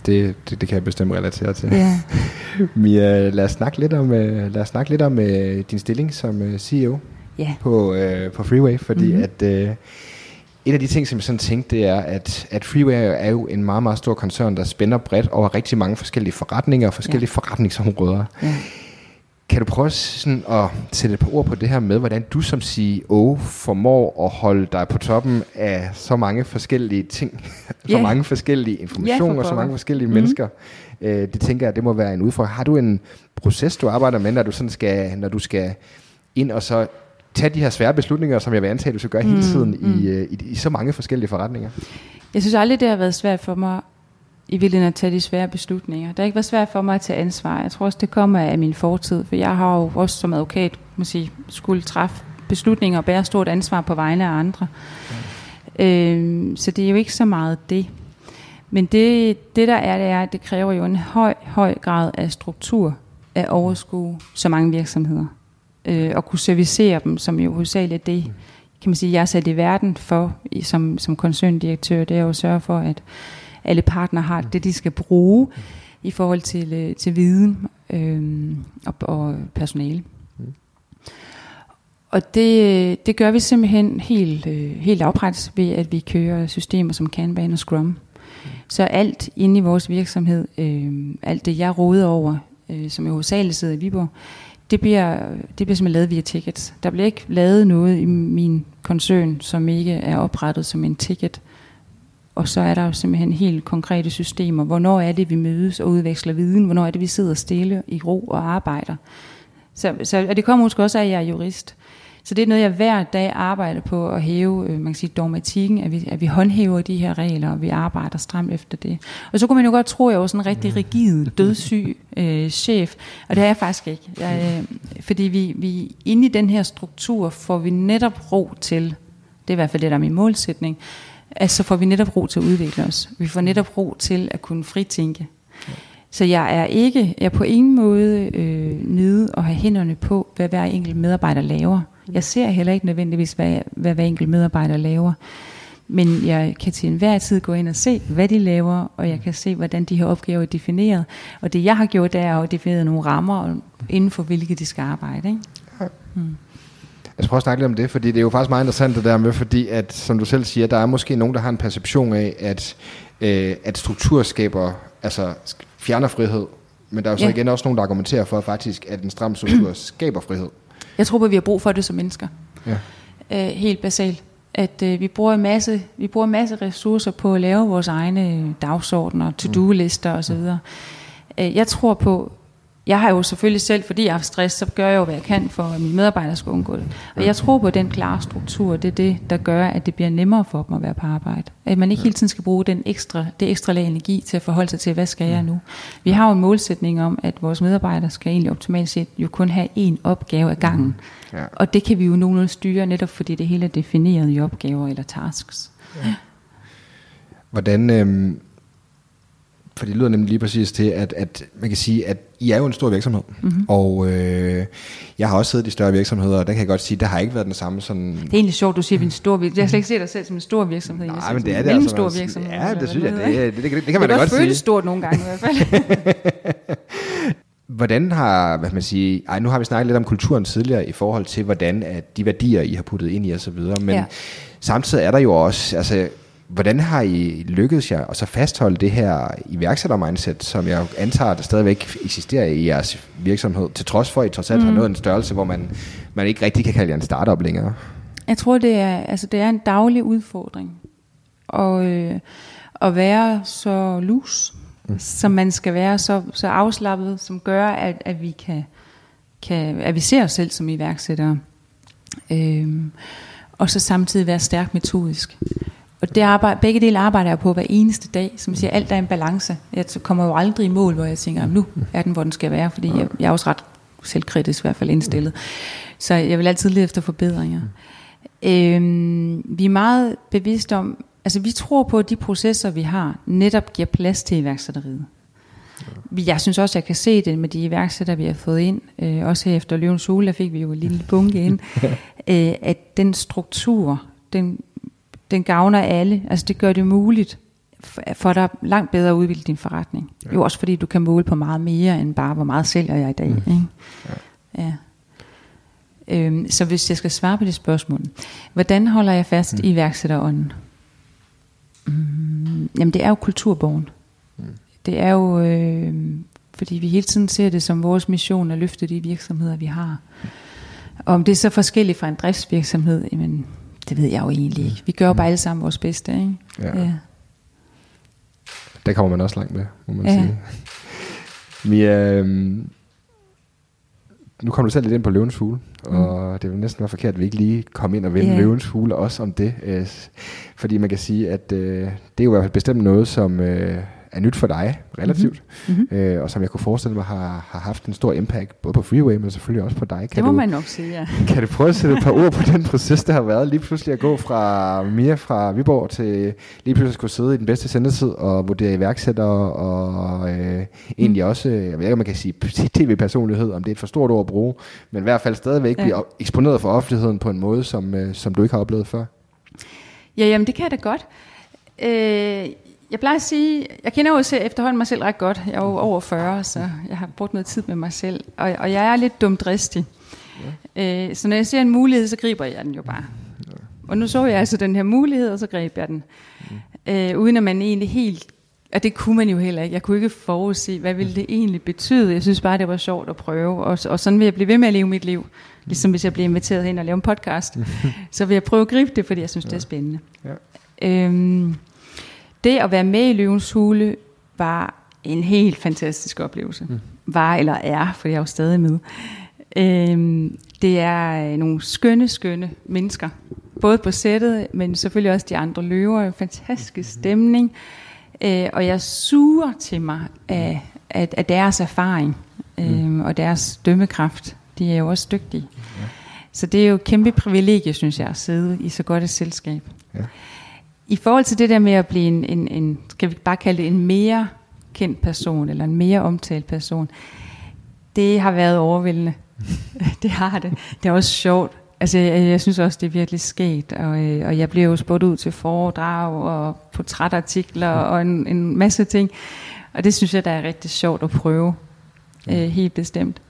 Det, det, det kan jeg bestemt relatere til. Ja. *laughs* Mia, lad os snakke lidt om, øh, lad os snakke lidt om uh, din stilling som uh, CEO ja. på, uh, på Freeway, fordi mm-hmm. at uh, en af de ting, som jeg sådan tænkte, det er, at, at Freeway er jo en meget, meget stor koncern, der spænder bredt over rigtig mange forskellige forretninger og forskellige ja. forretningsområder. Ja. Kan du prøve sådan at sætte et par ord på det her med, hvordan du som CEO formår at holde dig på toppen af så mange forskellige ting, *laughs* så yeah. mange forskellige informationer, yeah, så mange forskellige mm. mennesker. Øh, det tænker jeg, det må være en udfordring. Har du en proces, du arbejder med, når du, sådan skal, når du skal ind og så tage de her svære beslutninger, som jeg vil antage, du skal gøre mm. hele tiden mm. i, øh, i, i så mange forskellige forretninger? Jeg synes aldrig, det har været svært for mig i virkeligheden at tage de svære beslutninger. Det har ikke været svært for mig at tage ansvar. Jeg tror også, det kommer af min fortid, for jeg har jo også som advokat må sige, skulle træffe beslutninger og bære stort ansvar på vegne af andre. Ja. Øhm, så det er jo ikke så meget det. Men det, det der er, det er, at det kræver jo en høj, høj grad af struktur at overskue så mange virksomheder. Øh, og kunne servicere dem, som jo hovedsageligt er det, kan man sige, jeg er sat i verden for, som, som koncerndirektør, det er jo at sørge for, at alle partnere har det, de skal bruge i forhold til, øh, til viden øh, og, og personale. Og det, øh, det gør vi simpelthen helt, øh, helt afpræts ved, at vi kører systemer som Kanban og Scrum. Så alt inde i vores virksomhed, øh, alt det jeg råder over, øh, som er hovedsageligt sidder i Viborg, det bliver, det bliver simpelthen lavet via tickets. Der bliver ikke lavet noget i min koncern, som ikke er oprettet som en ticket. Og så er der jo simpelthen helt konkrete systemer. Hvornår er det, vi mødes og udveksler viden? Hvornår er det, vi sidder stille i ro og arbejder? Så, så og det kommer måske også af, at jeg er jurist. Så det er noget, jeg hver dag arbejder på at hæve øh, man kan sige, dogmatikken, at vi, at vi håndhæver de her regler, og vi arbejder stramt efter det. Og så kunne man jo godt tro, at jeg var sådan en rigtig rigid, dødssyg øh, chef, og det er jeg faktisk ikke. Jeg, øh, fordi vi, vi inde i den her struktur får vi netop ro til, det er i hvert fald det, der er min målsætning, at så får vi netop ro til at udvikle os. Vi får netop ro til at kunne fritænke. Så jeg er ikke, jeg er på ingen måde øh, nede og have hænderne på, hvad hver enkelt medarbejder laver. Jeg ser heller ikke nødvendigvis, hvad, hvad hver enkelt medarbejder laver. Men jeg kan til enhver tid gå ind og se, hvad de laver, og jeg kan se, hvordan de her opgaver er defineret. Og det jeg har gjort, det er at definere nogle rammer, inden for hvilke de skal arbejde. Ikke? Hmm. Jeg skal prøve at snakke lidt om det, fordi det er jo faktisk meget interessant det der med, fordi at, som du selv siger, der er måske nogen, der har en perception af, at, øh, at struktur skaber, altså fjerner frihed, men der er jo så ja. igen også nogen, der argumenterer for faktisk, at en stram struktur *clears throat* skaber frihed. Jeg tror på, at vi har brug for det som mennesker. Ja. Øh, helt basalt. At øh, vi, bruger en masse, vi bruger en masse ressourcer på at lave vores egne dagsordner, to-do-lister osv. Mm. Øh, jeg tror på, jeg har jo selvfølgelig selv, fordi jeg har stress, så gør jeg jo, hvad jeg kan for, at mine medarbejdere skal undgå det. Og jeg tror på, at den klare struktur, det er det, der gør, at det bliver nemmere for dem at være på arbejde. At man ikke hele tiden skal bruge den ekstra, det ekstra lag energi til at forholde sig til, hvad skal jeg nu? Vi har jo en målsætning om, at vores medarbejdere skal egentlig optimalt set jo kun have én opgave ad gangen. Ja. Og det kan vi jo nogenlunde styre, netop fordi det hele er defineret i opgaver eller tasks. Ja. Hvordan... Øh for det lyder nemlig lige præcis til, at, at man kan sige, at I er jo en stor virksomhed, mm-hmm. og øh, jeg har også siddet i større virksomheder, og der kan jeg godt sige, der har ikke været den samme sådan... Det er egentlig sjovt, du siger, at vi er en stor virksomhed. Jeg har slet ikke set dig selv som en stor virksomhed. Nej, men det er det altså. stor virksomhed. Ja, det synes jeg, det, det, det, det, det kan man da godt sige. Det kan stort nogle gange i hvert fald. *laughs* Hvordan har, hvad man sige, ej, nu har vi snakket lidt om kulturen tidligere i forhold til, hvordan at de værdier, I har puttet ind i osv., men ja. samtidig er der jo også, altså Hvordan har I lykkedes jer at så fastholde det her iværksætter-mindset, som jeg antager, der stadigvæk eksisterer i jeres virksomhed, til trods for, at I trods alt mm. har nået en størrelse, hvor man, man ikke rigtig kan kalde jer en startup længere? Jeg tror, det er, altså, det er en daglig udfordring. Og, øh, at være så lus, mm. som man skal være, så, så afslappet, som gør, at, at vi kan, kan at vi ser os selv som iværksættere. Øh, og så samtidig være stærk metodisk. Og det arbejde, begge dele arbejder jeg på hver eneste dag. Som siger, alt er en balance. Jeg kommer jo aldrig i mål, hvor jeg tænker, nu er den, hvor den skal være. Fordi jeg, jeg er også ret selvkritisk i hvert fald indstillet. Så jeg vil altid lede efter forbedringer. Øhm, vi er meget bevidste om, altså vi tror på, at de processer, vi har, netop giver plads til iværksætteriet. Jeg synes også, jeg kan se det med de iværksættere, vi har fået ind. Øh, også her efter Løvens Hule, der fik vi jo en lille bunke ind. *laughs* øh, at den struktur, den den gavner alle. Altså det gør det muligt for dig langt bedre at udvikle din forretning. Ja. Jo også fordi du kan måle på meget mere end bare, hvor meget sælger jeg i dag. Mm. Ikke? Ja. ja. Øhm, så hvis jeg skal svare på det spørgsmål, hvordan holder jeg fast mm. i iværksætterånden? Mm, jamen det er jo kulturbogen. Mm. Det er jo, øh, fordi vi hele tiden ser det som vores mission at løfte de virksomheder, vi har. Og om det er så forskelligt fra en driftsvirksomhed, jamen det ved jeg jo egentlig ikke. Vi gør jo bare alle sammen vores bedste, ikke? Ja. ja. Der kommer man også langt med, må man ja. sige. Mia, øhm, nu kommer du selv lidt ind på løvens fugle, mm. og det vil næsten være forkert, at vi ikke lige kom ind og vende yeah. løvens fugle også om det. Øh, fordi man kan sige, at øh, det er jo i hvert fald bestemt noget, som øh, er nyt for dig, relativt, mm-hmm. øh, og som jeg kunne forestille mig har, har haft en stor impact, både på Freeway, men selvfølgelig også på dig. Kan det må du, man nok sige, ja. *laughs* Kan du prøve at sætte et par ord på den proces, der har været lige pludselig at gå fra Mia fra Viborg til lige pludselig at skulle sidde i den bedste sendetid og vurdere iværksættere og øh, egentlig mm. også, jeg ved ikke, om man kan sige *laughs* tv-personlighed, om det er et for stort ord at bruge, men i hvert fald stadigvæk ja. blive eksponeret for offentligheden på en måde, som, øh, som du ikke har oplevet før. Ja, jamen det kan jeg da godt. Øh, jeg plejer at sige, jeg kender jo efterhånden mig selv ret godt. Jeg er jo over 40, så jeg har brugt noget tid med mig selv. Og, og jeg er lidt dumdristig. Ja. Øh, så når jeg ser en mulighed, så griber jeg den jo bare. Ja. Og nu så jeg altså den her mulighed, og så greb jeg den. Mm. Øh, uden at man egentlig helt... Og det kunne man jo heller ikke. Jeg kunne ikke forudse, hvad ville det egentlig betyde. Jeg synes bare, det var sjovt at prøve. Og, og sådan vil jeg blive ved med at leve mit liv. Ligesom hvis jeg bliver inviteret hen og lave en podcast. *laughs* så vil jeg prøve at gribe det, fordi jeg synes, ja. det er spændende. Ja. Øhm, det at være med i Løvens Hule var en helt fantastisk oplevelse. Mm. Var eller er, for jeg er jo stadig med. Øhm, det er nogle skønne, skønne mennesker. Både på sættet, men selvfølgelig også de andre løver. Fantastisk mm-hmm. stemning. Øh, og jeg suger til mig af, af, af deres erfaring øh, mm. og deres dømmekraft. De er jo også dygtige. Ja. Så det er jo et kæmpe privilegie, synes jeg, at sidde i så godt et selskab. Ja. I forhold til det der med at blive en, en, en, skal vi bare kalde det en mere kendt person, eller en mere omtalt person, det har været overvældende. *laughs* det har det. Det er også sjovt. Altså, jeg, jeg synes også, det er virkelig sket, og, øh, og jeg bliver jo spurgt ud til foredrag og portrætartikler og en, en masse ting, og det synes jeg, der er rigtig sjovt at prøve, øh, helt bestemt.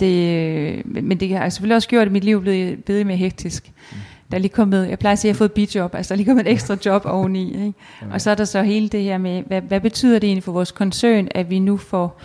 Det, men det har selvfølgelig også gjort, at mit liv blev, blevet mere hektisk. Mm der er lige kommet, jeg plejer at sige, at jeg har fået bidjob, altså der er lige kommet et ekstra job oveni. Ikke? Og så er der så hele det her med, hvad, hvad betyder det egentlig for vores koncern, at vi nu får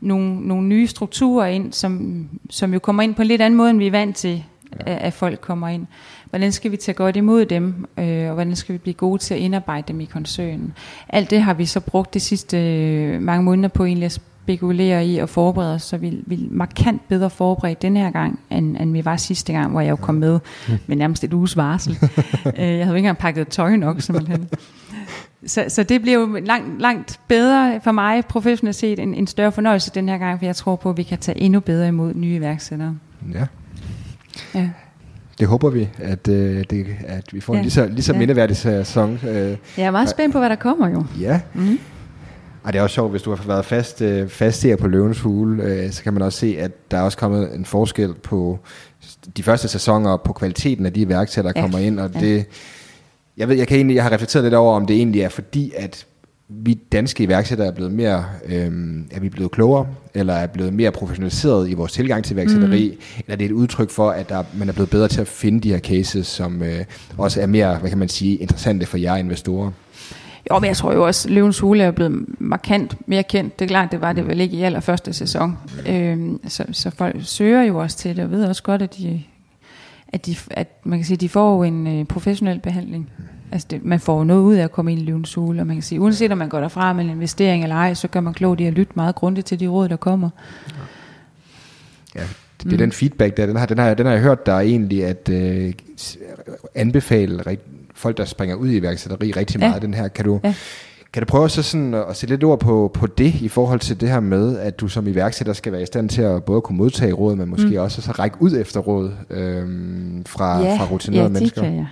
nogle, nogle nye strukturer ind, som, som jo kommer ind på en lidt anden måde, end vi er vant til, at, at folk kommer ind. Hvordan skal vi tage godt imod dem, øh, og hvordan skal vi blive gode til at indarbejde dem i koncernen? Alt det har vi så brugt de sidste øh, mange måneder på egentlig at spekulere i at forberede os, så vi, vi markant bedre forberedt den her gang, end, end vi var sidste gang, hvor jeg jo kom med med nærmest et uges varsel. *laughs* Øh, jeg havde ikke engang pakket tøj nok, simpelthen. Så, så det bliver jo langt, langt bedre for mig professionelt set, en, en større fornøjelse den her gang, for jeg tror på, at vi kan tage endnu bedre imod nye iværksættere. Ja. ja. Det håber vi, at, øh, det, at vi får ja. en lige så, lige så ja. mindeværdig sæson. Øh. Jeg er meget spændt på, hvad der kommer jo. Ja. Mm-hmm. Og det er også sjovt, hvis du har været fast, øh, fast her på Løvens Hule, øh, så kan man også se, at der er også kommet en forskel på de første sæsoner på kvaliteten af de iværksættere, der ja. kommer ind. Og ja. det, jeg ved, jeg kan egentlig, jeg har reflekteret lidt over, om det egentlig er fordi, at vi danske iværksættere er blevet mere, øh, er vi blevet klogere, eller er blevet mere professionaliseret i vores tilgang til iværksætteri, mm. eller det er et udtryk for, at der, man er blevet bedre til at finde de her cases, som øh, også er mere, hvad kan man sige, interessante for jer investorer. Jo, men jeg tror jo også, at Løvens Hule er blevet markant mere kendt. Det er klart, det var det vel ikke i allerførste sæson. Øhm, så, så folk søger jo også til det, og ved også godt, at de, at de, at man kan sige, de får jo en øh, professionel behandling. Altså det, man får noget ud af at komme ind i Løvens Hule, og man kan sige, uanset om man går derfra med en investering eller ej, så gør man klogt i at lytte meget grundigt til de råd, der kommer. Ja, det, det er mm. den feedback der, den har, den har, den har jeg hørt der egentlig, at øh, anbefale folk, der springer ud i iværksætteri rigtig meget, ja. den her. Kan du, ja. kan du prøve så sådan at sætte lidt ord på, på det, i forhold til det her med, at du som iværksætter skal være i stand til at både kunne modtage råd, men måske mm. også så række ud efter råd øhm, fra, ja, fra rutinerede ja, mennesker? Ja, det kan jeg.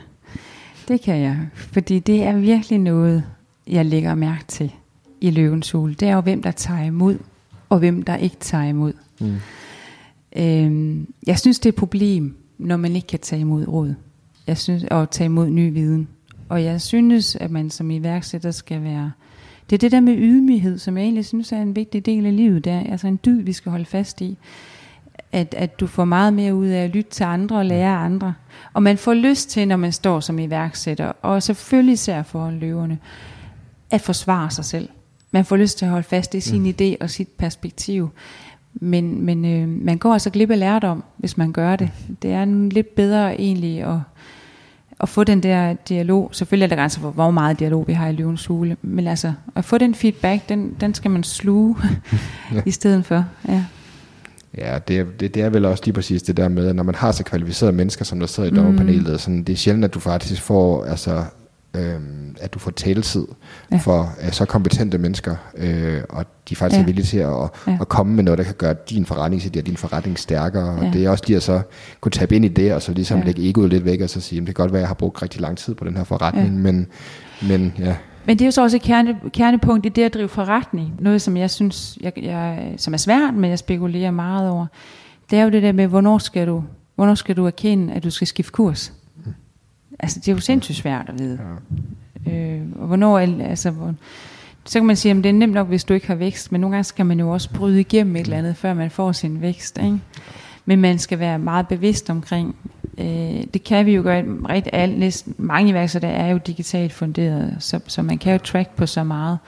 Det kan jeg, fordi det er virkelig noget, jeg lægger mærke til i løvens hule. Det er jo, hvem der tager imod, og hvem der ikke tager imod. Mm. Øhm, jeg synes, det er et problem, når man ikke kan tage imod råd jeg synes, at tage imod ny viden. Og jeg synes, at man som iværksætter skal være... Det er det der med ydmyghed, som jeg egentlig synes er en vigtig del af livet. Det er altså en dyd, vi skal holde fast i. At, at du får meget mere ud af at lytte til andre og lære andre. Og man får lyst til, når man står som iværksætter, og selvfølgelig især foran løverne, at forsvare sig selv. Man får lyst til at holde fast i sin mm. idé og sit perspektiv. Men, men øh, man går altså glip af lærdom, hvis man gør det. Det er en lidt bedre egentlig at, at få den der dialog. Selvfølgelig er der grænser for, hvor meget dialog vi har i løvens hule. Men altså, at få den feedback, den, den skal man sluge ja. *laughs* *laughs* i stedet for. Ja. Ja, det er, det, det er vel også lige præcis det der med, at når man har så kvalificerede mennesker, som der sidder i dommerpanelet, mm. sådan, det er sjældent, at du faktisk får altså, øhm, at du får taletid Ja. for øh, så kompetente mennesker, øh, og de faktisk ja. Er villige til at, Ja. ja. at komme med noget, der kan gøre din forretning, og din forretning stærkere. Ja. Og det er også lige at så kunne tabe ind i det, og så ligesom Ja. lægge egoet lidt væk, og så sige, "Jamen, det kan godt være, at jeg har brugt rigtig lang tid på den her forretning, ja. men, men ja, Men det er jo så også et kerne, kernepunkt i det at drive forretning. Noget, som jeg synes, jeg, jeg, som er svært, men jeg spekulerer meget over. Det er jo det der med, hvornår skal du, hvornår skal du erkende, at du skal skifte kurs? Altså, det er jo sindssygt svært at vide. ja. Øh, og hvornår, altså, hvor, så kan man sige, at det er nemt nok, hvis du ikke har vækst, men nogle gange skal man jo også bryde igennem et eller andet, før man får sin vækst. Ikke? Men man skal være meget bevidst omkring, øh, det kan vi jo gøre, rigtig alt, næsten, mange iværksættere er jo digitalt funderet, så, så man kan jo track på så meget.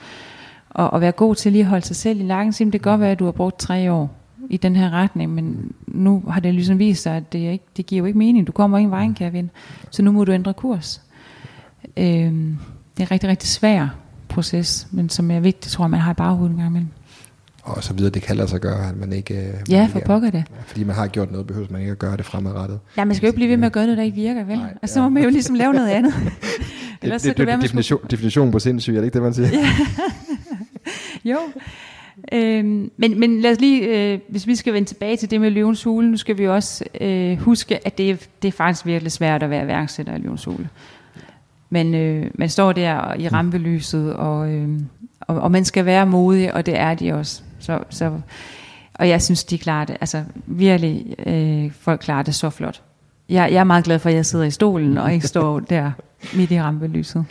Og, og være god til lige at holde sig selv i lakken, sige, det kan godt være, at du har brugt tre år i den her retning, men nu har det ligesom vist sig, at det, ikke, det giver jo ikke mening. Du kommer ingen vej, kan jeg vinde. Så nu må du ændre kurs. Øhm, det er en rigtig, rigtig svær proces, men som er vigtigt, tror jeg, man har i baghovedet en gang imellem. og så videre, det kan lade sig gøre, at man ikke... øh, man Ja, for er- pokker det. Fordi man har gjort noget, behøver man ikke at gøre det fremadrettet. Ja, man skal jo ikke blive ved med at gøre noget, der ikke virker, vel? Nej, altså, så må man jo ligesom lave noget andet. *laughs* Ellers det, det være, det, man skulle- definition, definition på sindssyg, er det ikke det, man siger? Ja. *laughs* Jo. Øhm, men, men lad os lige, øh, hvis vi skal vende tilbage til det med løvens hule, nu skal vi også øh, huske, at det, det er faktisk virkelig svært at være værksætter i løvens hule. Men øh, man står der i rampelyset, og, øh, og, og man skal være modig, og det er de også. Så, så, og jeg synes, de klarer det. Altså virkelig, øh, folk klarer det så flot. Jeg, jeg er meget glad for, at jeg sidder i stolen, og ikke står der midt i rampelyset.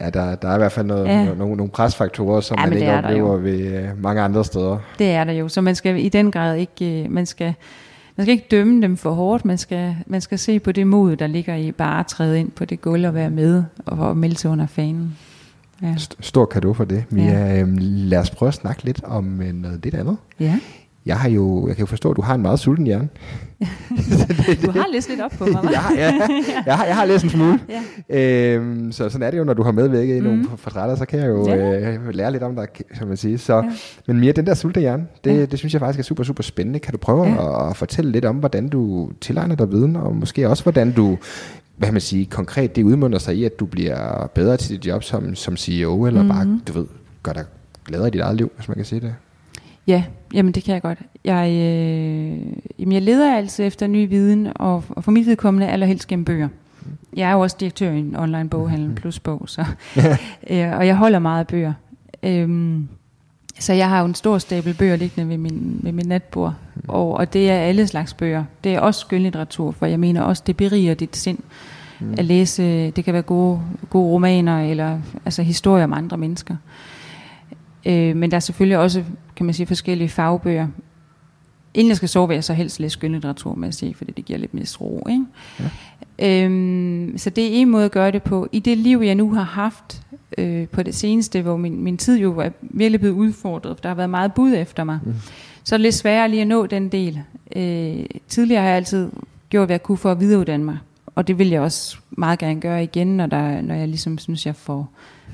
Ja, der, der er i hvert fald noget, Ja. nogle, nogle presfaktorer, som Ja, man ikke er oplever ved øh, mange andre steder. Det er der jo, så man skal i den grad ikke, øh, man skal, man skal ikke dømme dem for hårdt, man skal, man skal se på det mod, der ligger i bare at træde ind på det gulv og være med og, melde sig under fanen. Ja. St- Stor kado for det. Mia, ja. øhm, lad os prøve at snakke lidt om øh, noget lidt andet. ja. Jeg, har jo, jeg kan jo forstå, at du har en meget sulten hjerne. *laughs* Du har læst lidt op på mig, har, ja, jeg, har, jeg har læst en smule. Ja. Øhm, så sådan er det jo, når du har medvirket i nogle Mhm. portrætter, så kan jeg jo Ja. øh, lære lidt om dig, kan man sige. Så, Ja. Men Mia, den der sultne hjerne, det, Ja. det synes jeg faktisk er super, super spændende. Kan du prøve Ja. at, at fortælle lidt om, hvordan du tilegner dig viden, og måske også, hvordan du, hvad man sige, konkret det udmunder sig i, at du bliver bedre til dit job som, som CEO, eller mm-hmm. Mhm. bare, du ved, gør dig gladere i dit eget liv, hvis man kan sige det. Ja, jamen det kan jeg godt. Jeg, øh, jamen jeg leder altid efter ny viden, og, og for mit vedkommende allerhelst gennem bøger. Jeg er jo også direktør i en online boghandel plus bog, så, *laughs* øh, og jeg holder meget af bøger. Øhm, så jeg har jo en stor stabel bøger liggende ved min, ved min natbord, og, og det er alle slags bøger. Det er også skønlitteratur, for jeg mener også, det beriger dit sind mm. at læse. Det kan være gode, gode romaner, eller altså historier om andre mennesker. Øh, men der er selvfølgelig også, kan man sige, forskellige fagbøger. Inden jeg skal sove, vil jeg så helst læse skønlitteratur med at sige, fordi det giver lidt mere ro. Ikke? Ja. Øhm, så det er en måde at gøre det på. I det liv, jeg nu har haft øh, på det seneste, hvor min, min tid jo er virkelig blevet udfordret, for der har været meget bud efter mig, mm. så er det lidt sværere lige at nå den del. Øh, tidligere har jeg altid gjort, hvad jeg kunne for at videreuddanne mig, og det vil jeg også meget gerne gøre igen, når, der, når jeg ligesom synes, jeg får,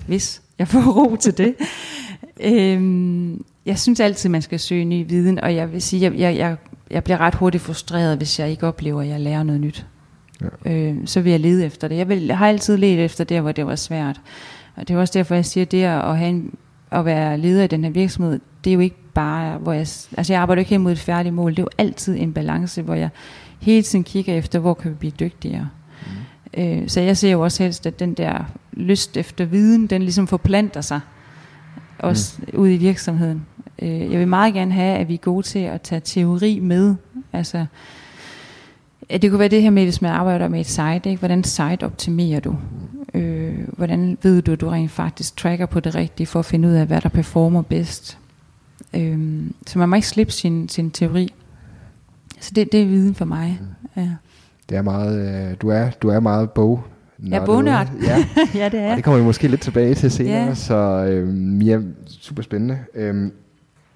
hvis jeg får ro til det. *laughs* øhm, jeg synes altid, man skal søge ny viden, og jeg vil sige, jeg, jeg, jeg, jeg bliver ret hurtigt frustreret, hvis jeg ikke oplever, at jeg lærer noget nyt. Ja. Øh, så vil jeg lede efter det. Jeg, vil, jeg har altid let efter det, hvor det var svært. Og det er også derfor, jeg siger, at det at, have en, at være leder i den her virksomhed, det er jo ikke bare, hvor jeg, altså jeg arbejder ikke hen mod et færdigt mål, det er jo altid en balance, hvor jeg hele tiden kigger efter, hvor kan vi blive dygtigere. Mm. Øh, så jeg ser jo også helst, at den der lyst efter viden, den ligesom forplanter sig, også mm. ude i virksomheden. Øh, jeg vil meget gerne have, at vi er gode til at tage teori med, altså Ja, det kunne være det her med, hvis man arbejder med et site, ikke? hvordan site optimerer du? Øh, hvordan ved du, at du rent faktisk tracker på det rigtige, for at finde ud af, hvad der performer bedst? Øh, så man må ikke slippe sin, sin teori. Så det, det er viden for mig. Ja, Det er meget, øh, du, er, du er meget bog. Er bognørd. Ja, *laughs* ja det er og det kommer vi måske lidt tilbage til senere, Ja. så øh, Mia, super spændende. Øh,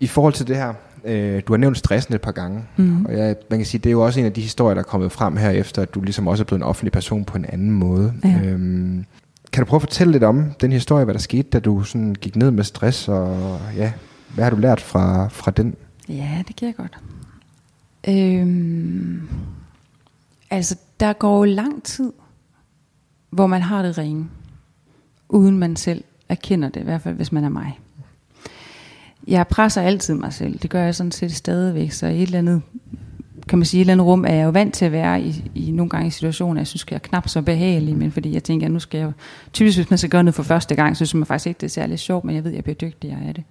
I forhold til det her, øh, du har nævnt stressen et par gange, Mhm. og jeg, man kan sige, det er jo også en af de historier, der er kommet frem her efter, at du ligesom også er blevet en offentlig person på en anden måde. Ja. Øhm, kan du prøve at fortælle lidt om den historie, hvad der skete, da du sådan gik ned med stress, og ja, hvad har du lært fra, fra den? Ja, det kan jeg godt. Øhm, altså, der går jo lang tid, hvor man har det ringe. uden man selv erkender det, i hvert fald hvis man er mig. Jeg presser altid mig selv, det gør jeg sådan set stadigvæk, så i et eller andet kan man sige, et eller andet rum er jeg jo vant til at være i, i nogle gange i situationer, jeg synes, jeg er knap så behagelig, men fordi jeg tænker, at nu skal jeg typisk hvis man skal gøre noget for første gang, så synes man faktisk ikke, det er særlig sjovt, men jeg ved, at jeg bliver dygtigere af det.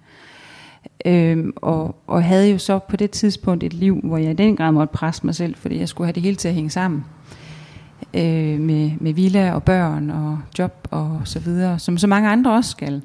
Øhm, og, og havde jo så på det tidspunkt et liv, hvor jeg i den grad måtte presse mig selv, fordi jeg skulle have det hele til at hænge sammen. Øh, med, med villa og børn og job og så videre, som så mange andre også skal.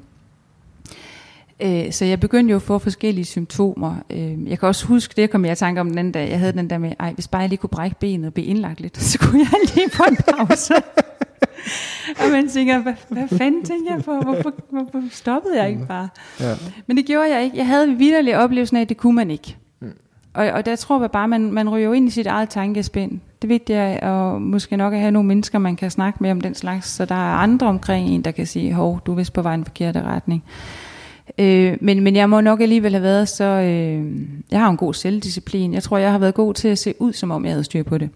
Øh, så jeg begyndte jo at få forskellige symptomer. Øh, jeg kan også huske, det kom jeg i tanke om den anden dag, jeg havde den der med, ej, hvis bare jeg lige kunne brække benet og blive indlagt lidt, *laughs* så kunne jeg lige få en pause. *laughs* og man tænker, hvad, hvad fanden tænker jeg på? Hvorfor, hvorfor stoppede jeg ikke bare? Ja. Men det gjorde jeg ikke. Jeg havde vidderlig oplevelsen af, at det kunne man ikke. Mm. Og, og der tror jeg bare, man, man ryger ind i sit eget tankespind. Det ved jeg, og måske nok at have nogle mennesker, man kan snakke med om den slags, så der er andre omkring en, der kan sige, hov, du er vist på vej i en forkerte retning. Øh, men, men jeg må nok alligevel have været så... Øh, jeg har en god selvdisciplin. Jeg tror, jeg har været god til at se ud, som om jeg havde styr på det.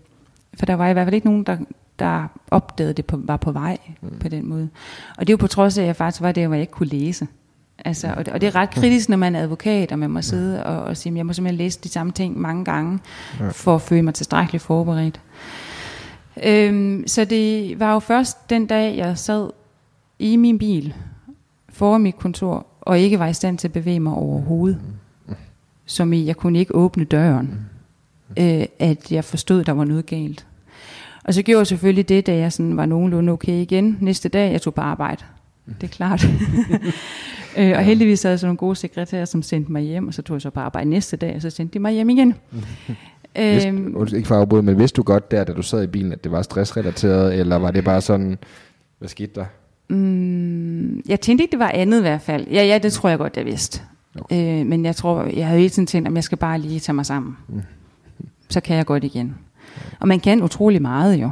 For der var i hvert fald ikke nogen, der, der opdagede det på, var på vej mm. på den måde. Og det er jo på trods af, at jeg faktisk var der, hvor jeg ikke kunne læse. Altså, og, det, og det er ret kritisk, når man er advokat, og man må sidde og, og sige, at jeg må simpelthen læse de samme ting mange gange, for at føle mig tilstrækkeligt forberedt. Øhm, så det var jo først den dag, jeg sad i min bil foran mit kontor, og ikke var i stand til at bevæge mig overhovedet. Som i, jeg kunne ikke åbne døren. Øh, at jeg forstod, der var noget galt. Og så gjorde jeg selvfølgelig det, da jeg sådan var nogenlunde okay igen. Næste dag, jeg tog på arbejde. Det er klart. *laughs* øh, og heldigvis havde jeg sådan nogle gode sekretærer, som sendte mig hjem, og så tog jeg så på arbejde næste dag, og så sendte de mig hjem igen. *laughs* Øhm, ikke for afbryde, men vidste du godt der, da du sad i bilen, at det var stressrelateret, eller var det bare sådan, hvad skete der? Mm, jeg tænkte ikke, det var andet i hvert fald. Ja, ja, det tror jeg godt, jeg vidste. Okay. Øh, men jeg tror, jeg havde hele tiden tænkt, at jeg skal bare lige tage mig sammen. Mm. Så kan jeg godt igen. Og man kan utrolig meget jo,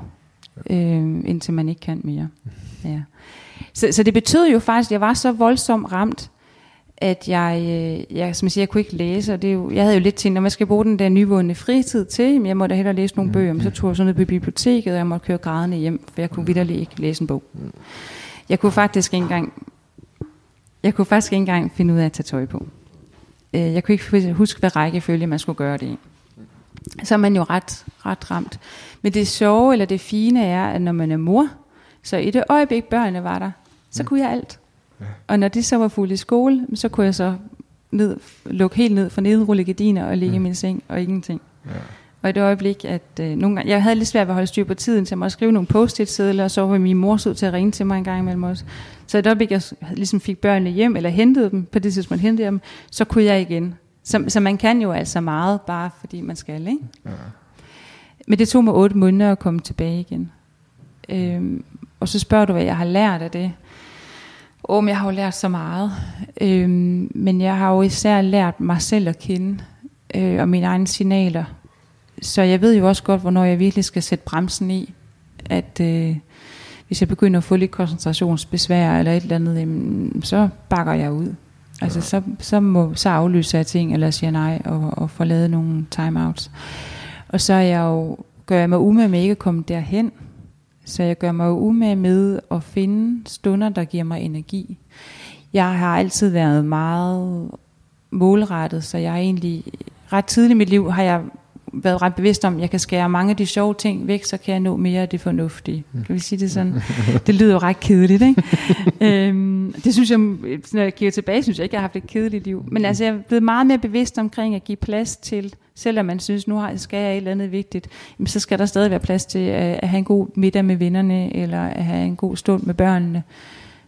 øh, indtil man ikke kan mere. Ja. Så, så det betød jo faktisk, at jeg var så voldsomt ramt, at jeg, øh, jeg, som jeg siger, jeg kunne ikke læse, og det er jo, jeg havde jo lidt tænkt, at man skal bruge den der nyvundne fritid til, men jeg måtte hellere læse nogle bøger, men så tog jeg så ned på biblioteket, og jeg måtte køre grædende hjem, for jeg kunne vidderligt ikke læse en bog. Jeg kunne faktisk ikke engang, jeg kunne faktisk ikke engang finde ud af at tage tøj på. Øh, jeg kunne ikke huske, hvad rækkefølge man skulle gøre det i. Så er man jo ret, ret ramt. Men det sjove, eller det fine er, at når man er mor, så i det øjeblik børnene var der, så kunne jeg alt. Og når de så var fulde i skole, så kunne jeg så ned, lukke helt ned for nedrulle gardiner og ligge i min seng og ingenting. Ja. Og i det øjeblik, at øh, nogle gange, jeg havde lidt svært ved at holde styr på tiden, så jeg måtte skrive nogle post-it sædler, og så var min mor så til at ringe til mig en gang imellem også. Så i det øjeblik, jeg ligesom fik børnene hjem, eller hentede dem, på det tidspunkt hentede jeg dem, så kunne jeg igen. Så, så man kan jo altså meget, bare fordi man skal, ikke? Ja. Men det tog mig otte måneder at komme tilbage igen. Øhm, og så spørger du, hvad jeg har lært af det. Åh, oh, jeg har jo lært så meget. Øhm, men jeg har jo især lært mig selv at kende, øh, og mine egne signaler så jeg ved jo også godt, hvornår jeg virkelig skal sætte bremsen i, at øh, hvis jeg begynder at få lidt koncentrationsbesvær eller et eller andet, jamen, så bakker jeg ud. Altså så, så, må, så aflyser jeg ting, eller siger nej, og, og får lavet nogle timeouts. Og så er jeg jo, gør jeg mig umage med ikke at komme derhen. Så jeg gør mig umage med at finde stunder, der giver mig energi. Jeg har altid været meget målrettet, så jeg er egentlig ret tidligt i mit liv har jeg været ret bevidst om, at jeg kan skære mange af de sjove ting væk, så kan jeg nå mere af det fornuftige. Kan vi sige det sådan? Det lyder jo ret kedeligt, ikke? *laughs* øhm, det synes jeg, når jeg kigger tilbage, synes jeg ikke, jeg har haft et kedeligt liv. Men altså, jeg er blevet meget mere bevidst omkring at give plads til, selvom man synes, nu skal jeg et eller andet vigtigt, jamen, så skal der stadig være plads til at, at have en god middag med vennerne, eller at have en god stund med børnene.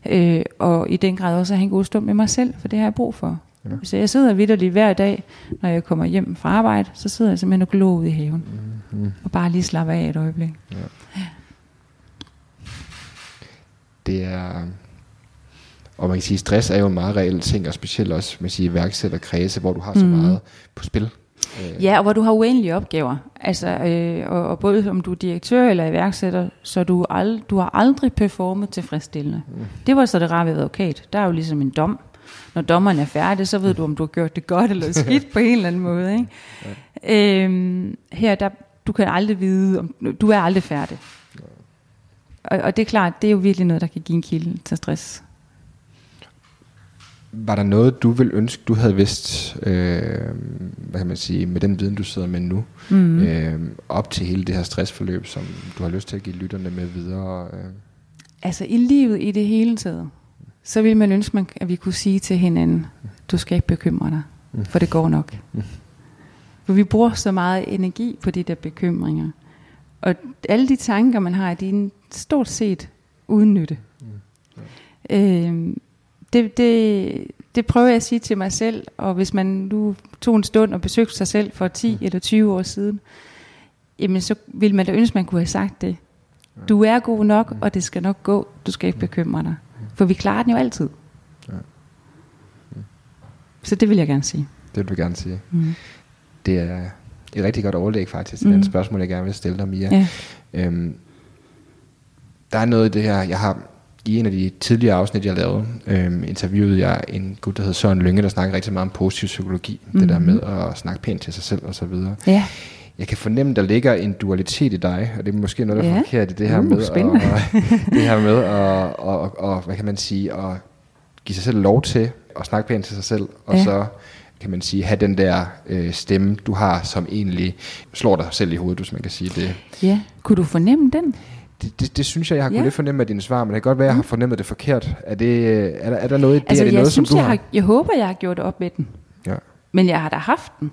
Øh, og i den grad også at have en god stund med mig selv, for det har jeg brug for. Ja. Så jeg sidder vidderligt hver dag, når jeg kommer hjem fra arbejde, så sidder jeg simpelthen og glor ud i haven. Mm-hmm. Og bare lige slapper af et øjeblik. Ja. ja. Det er... Og man kan sige, stress er jo en meget reel ting, og specielt også med sige iværksætterkredse, hvor du har så mm. meget på spil. Ja, og hvor du har uendelige opgaver. Altså, øh, og, og både om du er direktør eller iværksætter, så du, ald- du har aldrig performet tilfredsstillende. Mm. Det var så det rare ved advokat. Der er jo ligesom en dom når dommeren er færdig, så ved du, om du har gjort det godt eller skidt på en eller anden måde. Ikke? Ja. Øhm, her, der, du kan aldrig vide, om du er aldrig færdig. Og, og det er klart, det er jo virkelig noget, der kan give en kilde til stress. Var der noget, du ville ønske, du havde vidst, øh, hvad kan man sige, med den viden, du sidder med nu, mm. øh, op til hele det her stressforløb, som du har lyst til at give lytterne med videre? Øh? Altså i livet i det hele taget, så vil man ønske, at vi kunne sige til hinanden, du skal ikke bekymre dig, for det går nok. For vi bruger så meget energi på de der bekymringer. Og alle de tanker, man har, de er stort set uden nytte. Øh, det, det, det prøver jeg at sige til mig selv, og hvis man nu tog en stund og besøgte sig selv for 10 eller 20 år siden, jamen så ville man da ønske, man kunne have sagt det. Du er god nok, og det skal nok gå. Du skal ikke bekymre dig. For vi klarer den jo altid. Ja. Så det vil jeg gerne sige. Det vil du gerne sige. Mm. Det er et rigtig godt overlæg faktisk til mm. den spørgsmål, jeg gerne vil stille dig, Mia. Ja. Øhm, der er noget i det her, jeg har i en af de tidligere afsnit, jeg lavede, øhm, interviewede jeg en gut, der hedder Søren Lynge, der snakker rigtig meget om positiv psykologi. Mm. Det der med at snakke pænt til sig selv og så videre. Ja. Jeg kan fornemme, der ligger en dualitet i dig, og det er måske noget, der er ja. forkert i det her uh, med, spændende. og, *laughs* det her med at, og, og, og, hvad kan man sige, at give sig selv lov til at snakke pænt til sig selv, og ja. så kan man sige, have den der øh, stemme, du har, som egentlig slår dig selv i hovedet, hvis man kan sige det. Ja, kunne du fornemme den? Det, det, det synes jeg, jeg har ja. kunnet fornemme af dine svar, men det kan godt være, at jeg har mm. fornemmet det forkert. Er, det, er, der, er der noget i det? Altså, er det jeg noget, synes, som du jeg, har... har, jeg håber, jeg har gjort det op med den. Ja. Men jeg har da haft den.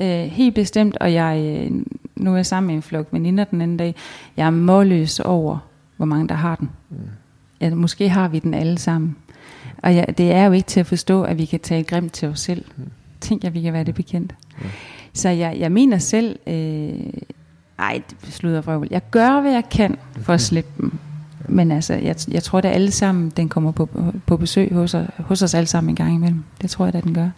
Øh, helt bestemt, og jeg, øh, nu er jeg sammen med en flok veninder den anden dag. Jeg er målløs over, hvor mange der har den. Mm. Ja, måske har vi den alle sammen. Og ja, det er jo ikke til at forstå, at vi kan tale grimt til os selv. Mm. Tænk, at vi kan være det bekendt. Mm. Så jeg, jeg mener selv, øh, ej, slutter frøvel. Jeg gør, hvad jeg kan for at slippe dem. Men altså, jeg, jeg tror, at alle sammen, den kommer på, på besøg hos, hos os alle sammen en gang imellem. Det tror jeg, at den gør.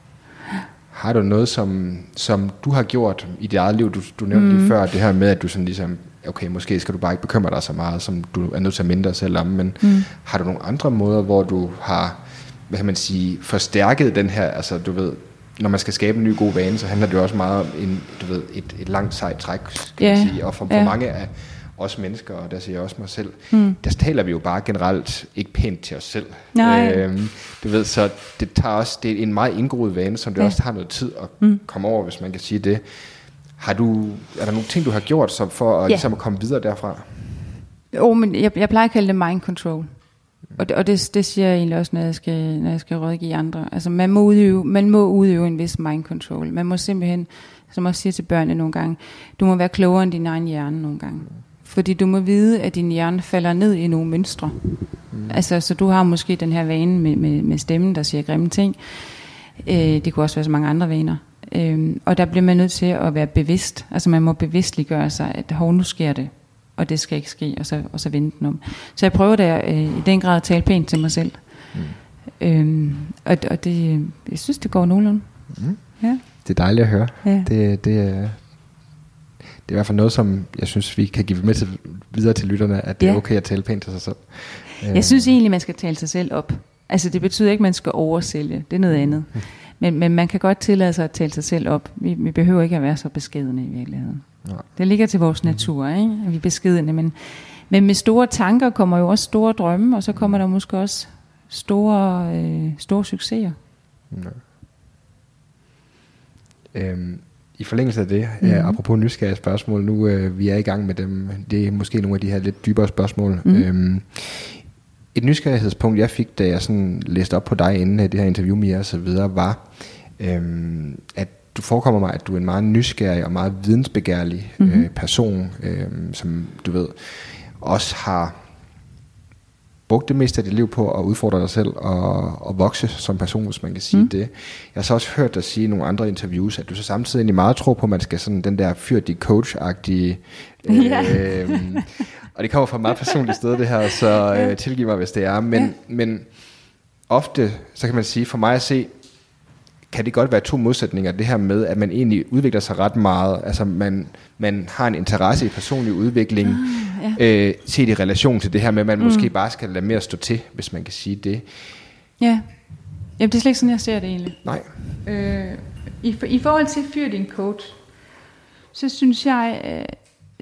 Har du noget, som, som du har gjort i dit eget liv? Du, du nævnte mm. lige før det her med, at du sådan ligesom, okay, måske skal du bare ikke bekymre dig så meget, som du er nødt til at minde dig selv om, men mm. har du nogle andre måder, hvor du har, hvad kan man sige, forstærket den her, altså du ved, når man skal skabe en ny god vane, så handler det jo også meget om en, du ved, et, et langt sejt træk, kan yeah. man sige, og for, for yeah. mange af os mennesker, og der siger jeg også mig selv, mm. der taler vi jo bare generelt ikke pænt til os selv. Nej. Øhm, du ved, så det tager også, det er en meget indgroet vane, som det ja. også har noget tid at mm. komme over, hvis man kan sige det. Har du, er der nogle ting, du har gjort så for at, ja. ligesom at komme videre derfra? Jo, men jeg, jeg plejer at kalde det mind control. Og, det, og det, det siger jeg egentlig også, når jeg skal, når jeg skal rådgive andre. Altså man må, udøve, man må udøve en vis mind control. Man må simpelthen, som jeg siger til børnene nogle gange, du må være klogere end din egen hjerne nogle gange. Fordi du må vide, at din hjerne falder ned i nogle mønstre. Mm. Altså, så du har måske den her vane med, med, med stemmen, der siger grimme ting. Øh, det kunne også være så mange andre vaner. Øh, og der bliver man nødt til at være bevidst. Altså man må bevidstliggøre sig, at hov, nu sker det, og det skal ikke ske, og så, og så vente den om. Så jeg prøver der øh, i den grad at tale pænt til mig selv. Mm. Øh, og, og det, jeg synes, det går nogenlunde. Mm. Ja. Det er dejligt at høre. Ja. Det, det, det er i hvert fald noget, som jeg synes, vi kan give med til, videre til lytterne, at det ja. er okay at tale pænt til sig selv. Jeg synes egentlig, man skal tale sig selv op. Altså det betyder ikke, at man skal oversælge. Det er noget andet. *laughs* Men, men man kan godt tillade sig at tale sig selv op. Vi, vi behøver ikke at være så beskedende i virkeligheden. Nej. Det ligger til vores natur, ikke? at vi er beskedende. Men, men med store tanker kommer jo også store drømme, og så kommer der måske også store, øh, store succeser. Ja. Øhm, i forlængelse af det, mm. uh, apropos nysgerrige spørgsmål, nu uh, vi er i gang med dem, det er måske nogle af de her lidt dybere spørgsmål. Mm. Øhm, et nysgerrighedspunkt, jeg fik, da jeg sådan læste op på dig inden det her interview med jer og så videre, var, øhm, at du forekommer mig, at du er en meget nysgerrig og meget vidensbegærlig mm-hmm. øh, person, øh, som du ved, også har brugt det meste af dit liv på at udfordre dig selv og, og vokse som person, hvis man kan sige mm. det. Jeg har så også hørt dig sige i nogle andre interviews, at du så samtidig meget tror på, at man skal sådan den der fyr de coach-agtige... Øh, og det kommer fra et meget personligt sted, det her, så øh, tilgiv mig, hvis det er. Men, ja. men ofte, så kan man sige, for mig at se, kan det godt være to modsætninger. Det her med, at man egentlig udvikler sig ret meget. Altså man, man har en interesse i personlig udvikling, ah, ja. øh, set i relation til det her med, at man mm. måske bare skal lade mere stå til, hvis man kan sige det. Ja. Jamen det er slet ikke sådan, jeg ser det egentlig. Nej. Øh, i, I forhold til fyr din coach, så synes jeg, øh,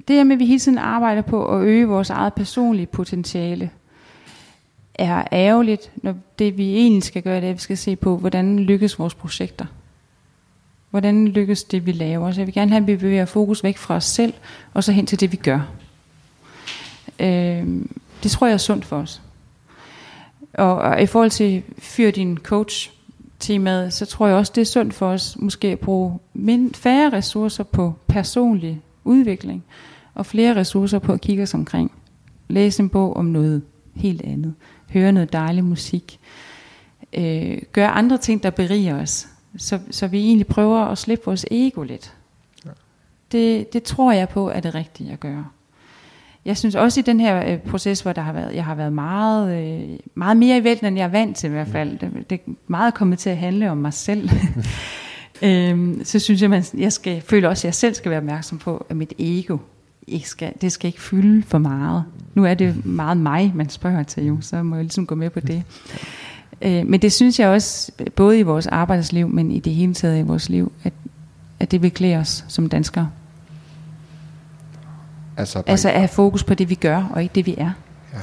det her med, at vi hele tiden arbejder på at øge vores eget personlige potentiale, er ærgerligt, når det vi egentlig skal gøre, det er, at vi skal se på, hvordan lykkes vores projekter. Hvordan lykkes det, vi laver. Så jeg vil gerne have, at vi bevæger fokus væk fra os selv, og så hen til det, vi gør. Øh, det tror jeg er sundt for os. Og, og i forhold til fyr din coach temaet, så tror jeg også, det er sundt for os måske at bruge mind, færre ressourcer på personlig udvikling, og flere ressourcer på at kigge os omkring. Læse en bog om noget helt andet. Høre noget dejlig musik. Øh, gøre andre ting, der beriger os. Så, så vi egentlig prøver at slippe vores ego lidt. Det, det tror jeg på er det rigtige at gøre. Jeg synes også i den her øh, proces, hvor der har været, jeg har været meget, øh, meget mere i vælten, end jeg er vant til i hvert fald. Det, det er meget kommet til at handle om mig selv. *laughs* øhm, så synes jeg, man, jeg skal, føler også, at jeg selv skal være opmærksom på, at mit ego ikke skal, det skal ikke fylde for meget. Nu er det meget mig, man spørger til jo, så må jeg ligesom gå med på det. Øh, men det synes jeg også, både i vores arbejdsliv, men i det hele taget i vores liv, at, at det vil klæde os som danskere. Altså, altså at have fokus på det, vi gør, og ikke det, vi er. Ja.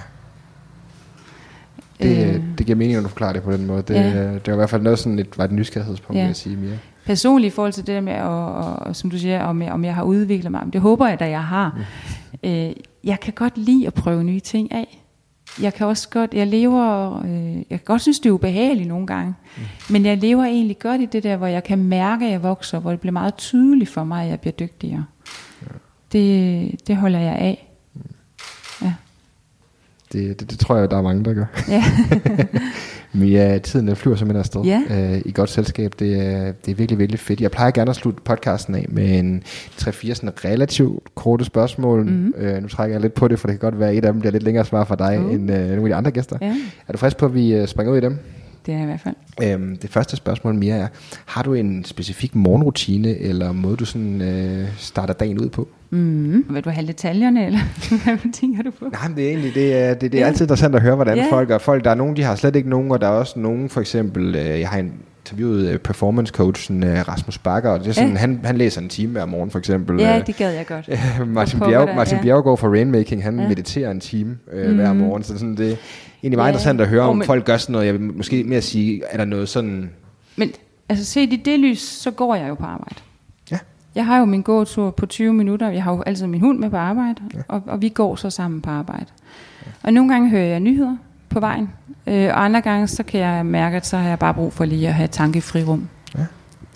Det, øh, det giver mening, at du forklarer det på den måde. Det, ja. det var i hvert fald noget sådan et, var et nysgerrighedspunkt, ja. vil jeg sige mere. Personligt i forhold til det med, og, og, som du siger, om jeg, om jeg har udviklet mig, det håber jeg, at jeg har. Mm. Øh, jeg kan godt lide at prøve nye ting af. Jeg kan også godt, jeg lever, øh, jeg kan godt synes, det er ubehageligt nogle gange, mm. men jeg lever egentlig godt i det der, hvor jeg kan mærke, at jeg vokser, hvor det bliver meget tydeligt for mig, at jeg bliver dygtigere. Ja. Det, det holder jeg af. Ja. Det, det, det tror jeg, der er mange, der gør. Ja. *laughs* Mia, tiden flyver simpelthen afsted ja. øh, i godt selskab. Det er, det er virkelig, virkelig fedt. Jeg plejer gerne at slutte podcasten af med en 3-4 sådan relativt korte spørgsmål. Mm-hmm. Øh, nu trækker jeg lidt på det, for det kan godt være, at et af dem bliver lidt længere svar for dig uh. end øh, nogle af de andre gæster. Ja. Er du frisk på, at vi øh, springer ud i dem? Det er i hvert fald. Øhm, det første spørgsmål, Mia, er, har du en specifik morgenrutine, eller måde du sådan, øh, starter dagen ud på? Mm. Vil du have detaljerne, eller *laughs* hvad tænker du på? Nej, men det er egentlig det er, det, det er altid interessant at høre, hvordan ja. folk er. Folk, der er nogen, de har slet ikke nogen, og der er også nogen, for eksempel, øh, jeg har interviewet uh, performance coachen uh, Rasmus Bakker, og det er sådan, ja. han, han læser en time hver morgen for eksempel. Ja, det gad jeg godt. *laughs* Martin, Bjerg, Martin ja. Bjergård fra Rainmaking, han ja. mediterer en time uh, mm. hver morgen, så sådan, det er egentlig meget ja. interessant at høre, om oh, men, folk gør sådan noget. Jeg vil måske mere sige, er der noget sådan... Men altså set i det lys, så går jeg jo på arbejde. Jeg har jo min gåtur på 20 minutter. Jeg har jo altid min hund med på arbejde, ja. og, og vi går så sammen på arbejde. Ja. Og nogle gange hører jeg nyheder på vejen, øh, og andre gange så kan jeg mærke, at så har jeg bare brug for lige at have tankefri rum. Ja.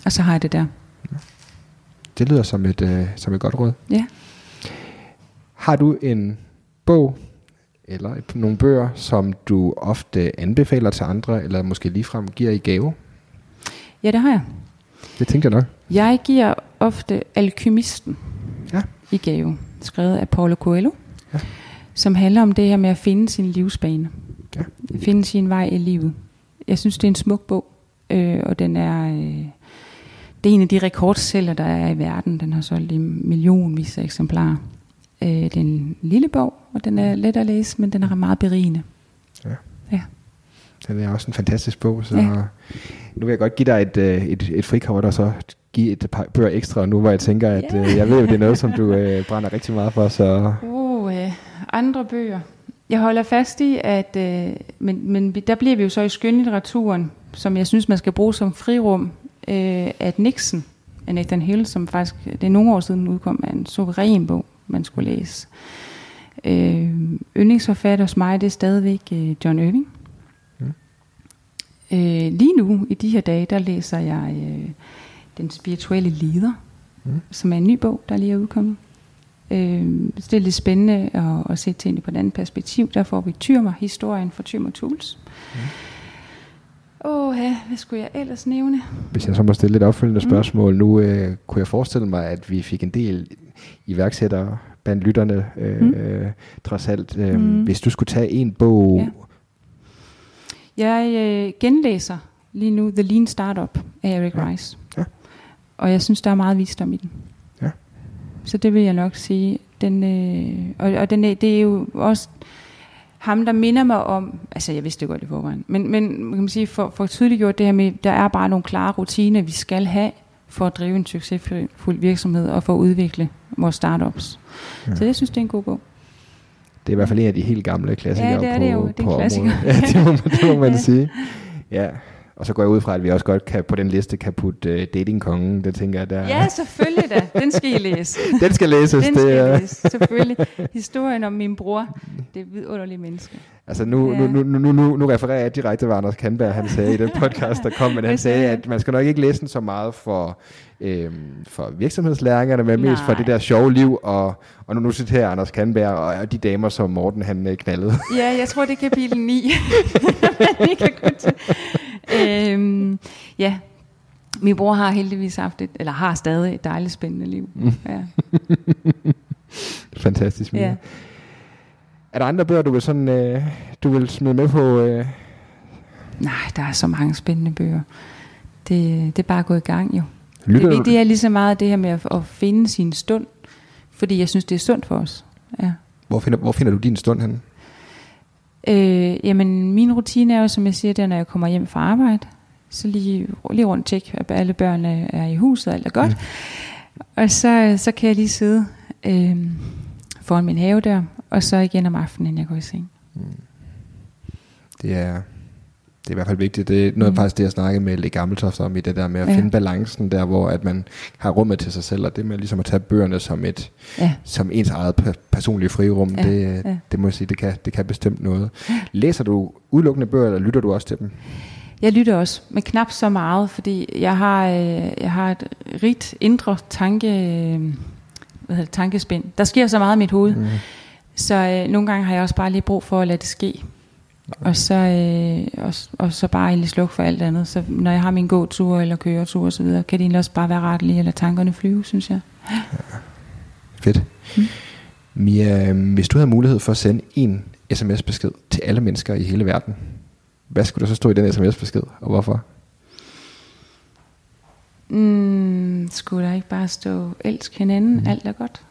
Og så har jeg det der. Ja. Det lyder som et, øh, som et godt råd. Ja. Har du en bog eller nogle bøger, som du ofte anbefaler til andre, eller måske ligefrem giver i gave? Ja, det har jeg. Det tænkte jeg nok. Jeg giver ofte Alkymisten ja. i gave, skrevet af Paulo Coelho, ja. som handler om det her med at finde sin livsbane. Ja. Finde sin vej i livet. Jeg synes, det er en smuk bog, øh, og den er... Øh, det er en af de rekordsælger, der er i verden. Den har solgt i millionvis af eksemplarer. Øh, det er en lille bog, og den er let at læse, men den er meget berigende. Ja. Ja. Den er også en fantastisk bog, så ja. nu vil jeg godt give dig et, øh, et, et frikort, og så give et par bøger ekstra, nu hvor jeg tænker, at yeah. øh, jeg ved jo, det er noget, som du øh, brænder rigtig meget for. Så. Uh, øh, andre bøger. Jeg holder fast i, at øh, men, men der bliver vi jo så i skønlitteraturen, som jeg synes, man skal bruge som frirum, øh, at Nixon af Nathan Hill, som faktisk, det er nogle år siden udkom af en suveræn bog, man skulle læse. Øh, yndlingsforfatter hos mig, det er stadigvæk øh, John Irving. Mm. Øh, lige nu, i de her dage, der læser jeg øh, Den spirituelle leder, mm. som er en ny bog, der lige er udkommet. Øh, det er lidt spændende at, at se tingene på et andet perspektiv. Der får vi Tyrmer, historien fra Tyrmer Tools. Mm. Åh, ja, hvad skulle jeg ellers nævne? Hvis jeg så må stille lidt opfølgende mm. spørgsmål. Nu øh, kunne jeg forestille mig, at vi fik en del iværksættere blandt lytterne, øh, mm. øh, trods alt. Øh, mm. Hvis du skulle tage en bog... Ja. Jeg øh, genlæser lige nu The Lean Startup af Eric ja. Rice. Ja. Og jeg synes, der er meget visdom i den. Ja. Så det vil jeg nok sige. Den, øh, og og den, det er jo også ham, der minder mig om, altså jeg vidste det godt i forvejen, men, men kan man sige, for, for tydeliggjort det her med, der er bare nogle klare rutiner, vi skal have for at drive en succesfuld virksomhed og for at udvikle vores startups. Ja. Så jeg synes, det er en god bog. Det er i hvert fald en af de helt gamle klassikere Ja, det er på, det jo. Det er på klassiker. området. Ja, det må, man- det må man *laughs* Ja. sige. Ja, og så går jeg ud fra, at vi også godt kan på den liste kan putte uh, datingkongen. Det tænker jeg, der Ja, selvfølgelig da. Den skal I læse. *laughs* Den skal læses. Den det, skal er- I læse, selvfølgelig. Historien om min bror. Det er vidunderlige menneske. Altså nu, Ja. nu, nu, nu, nu, nu refererer jeg direkte, hvad Anders Kandberg han sagde i den podcast, der kom, men han Det sagde, at man skal nok ikke læse den så meget for, øhm, for virksomhedslæringerne, men mest for Nej. det der sjove liv, og, og nu, nu citerer Anders Kandberg og de damer, som Morten han øh, knaldede. *laughs* Ja, jeg tror, det er kapitel 9. Men I kan til. Øhm, ja, min bror har heldigvis haft et, eller har stadig et dejligt spændende liv. Mm. Ja. *laughs* Fantastisk. Mia. Ja. Er der andre bøger, du vil, sådan, øh, du vil smide med på? Øh? Nej, der er så mange spændende bøger. Det, det er bare at gå i gang jo. Lytter det, det er lige så meget det her med at, at finde sin stund. Fordi jeg synes, det er sundt for os. Ja. Hvor, finder, hvor finder du din stund henne? Øh, jamen, min rutine er jo, som jeg siger, det er, når jeg kommer hjem fra arbejde, så lige, lige rundt tjek, at alle børnene er i huset, og alt er godt. Mm. Og så, så kan jeg lige sidde øh, foran min have der, og så igen om aftenen, inden jeg går i seng. Det er, det er i hvert fald vigtigt. Det er noget mm. Mm. faktisk det, jeg snakkede med Le Gammeltoft om i det der med at Ja. finde balancen der, hvor at man har rummet til sig selv, og det med ligesom at tage bøgerne som et Ja. som ens eget pe- personlige frirum, Ja, det, ja. det må jeg sige, det kan, det kan bestemt noget. Læser du udelukkende bøger, eller lytter du også til dem? Jeg lytter også, men knap så meget, fordi jeg har, øh, jeg har et rigt indre tanke, hvad hedder det, tankespind. Der sker så meget i mit hoved, Mm. Så øh, nogle gange har jeg også bare lige brug for at lade det ske. Og så, øh, og, og så bare egentlig slukke for alt andet. Så når jeg har min gåtur eller køretur videre, kan det egentlig også bare være rart lige at lade tankerne flyve, synes jeg. Fedt. Mm. Mia, øhm, hvis du havde mulighed for at sende en sms-besked til alle mennesker i hele verden, hvad skulle der så stå i den sms-besked, og hvorfor? Mm, skulle der ikke bare stå, elsk hinanden, mm. alt er godt.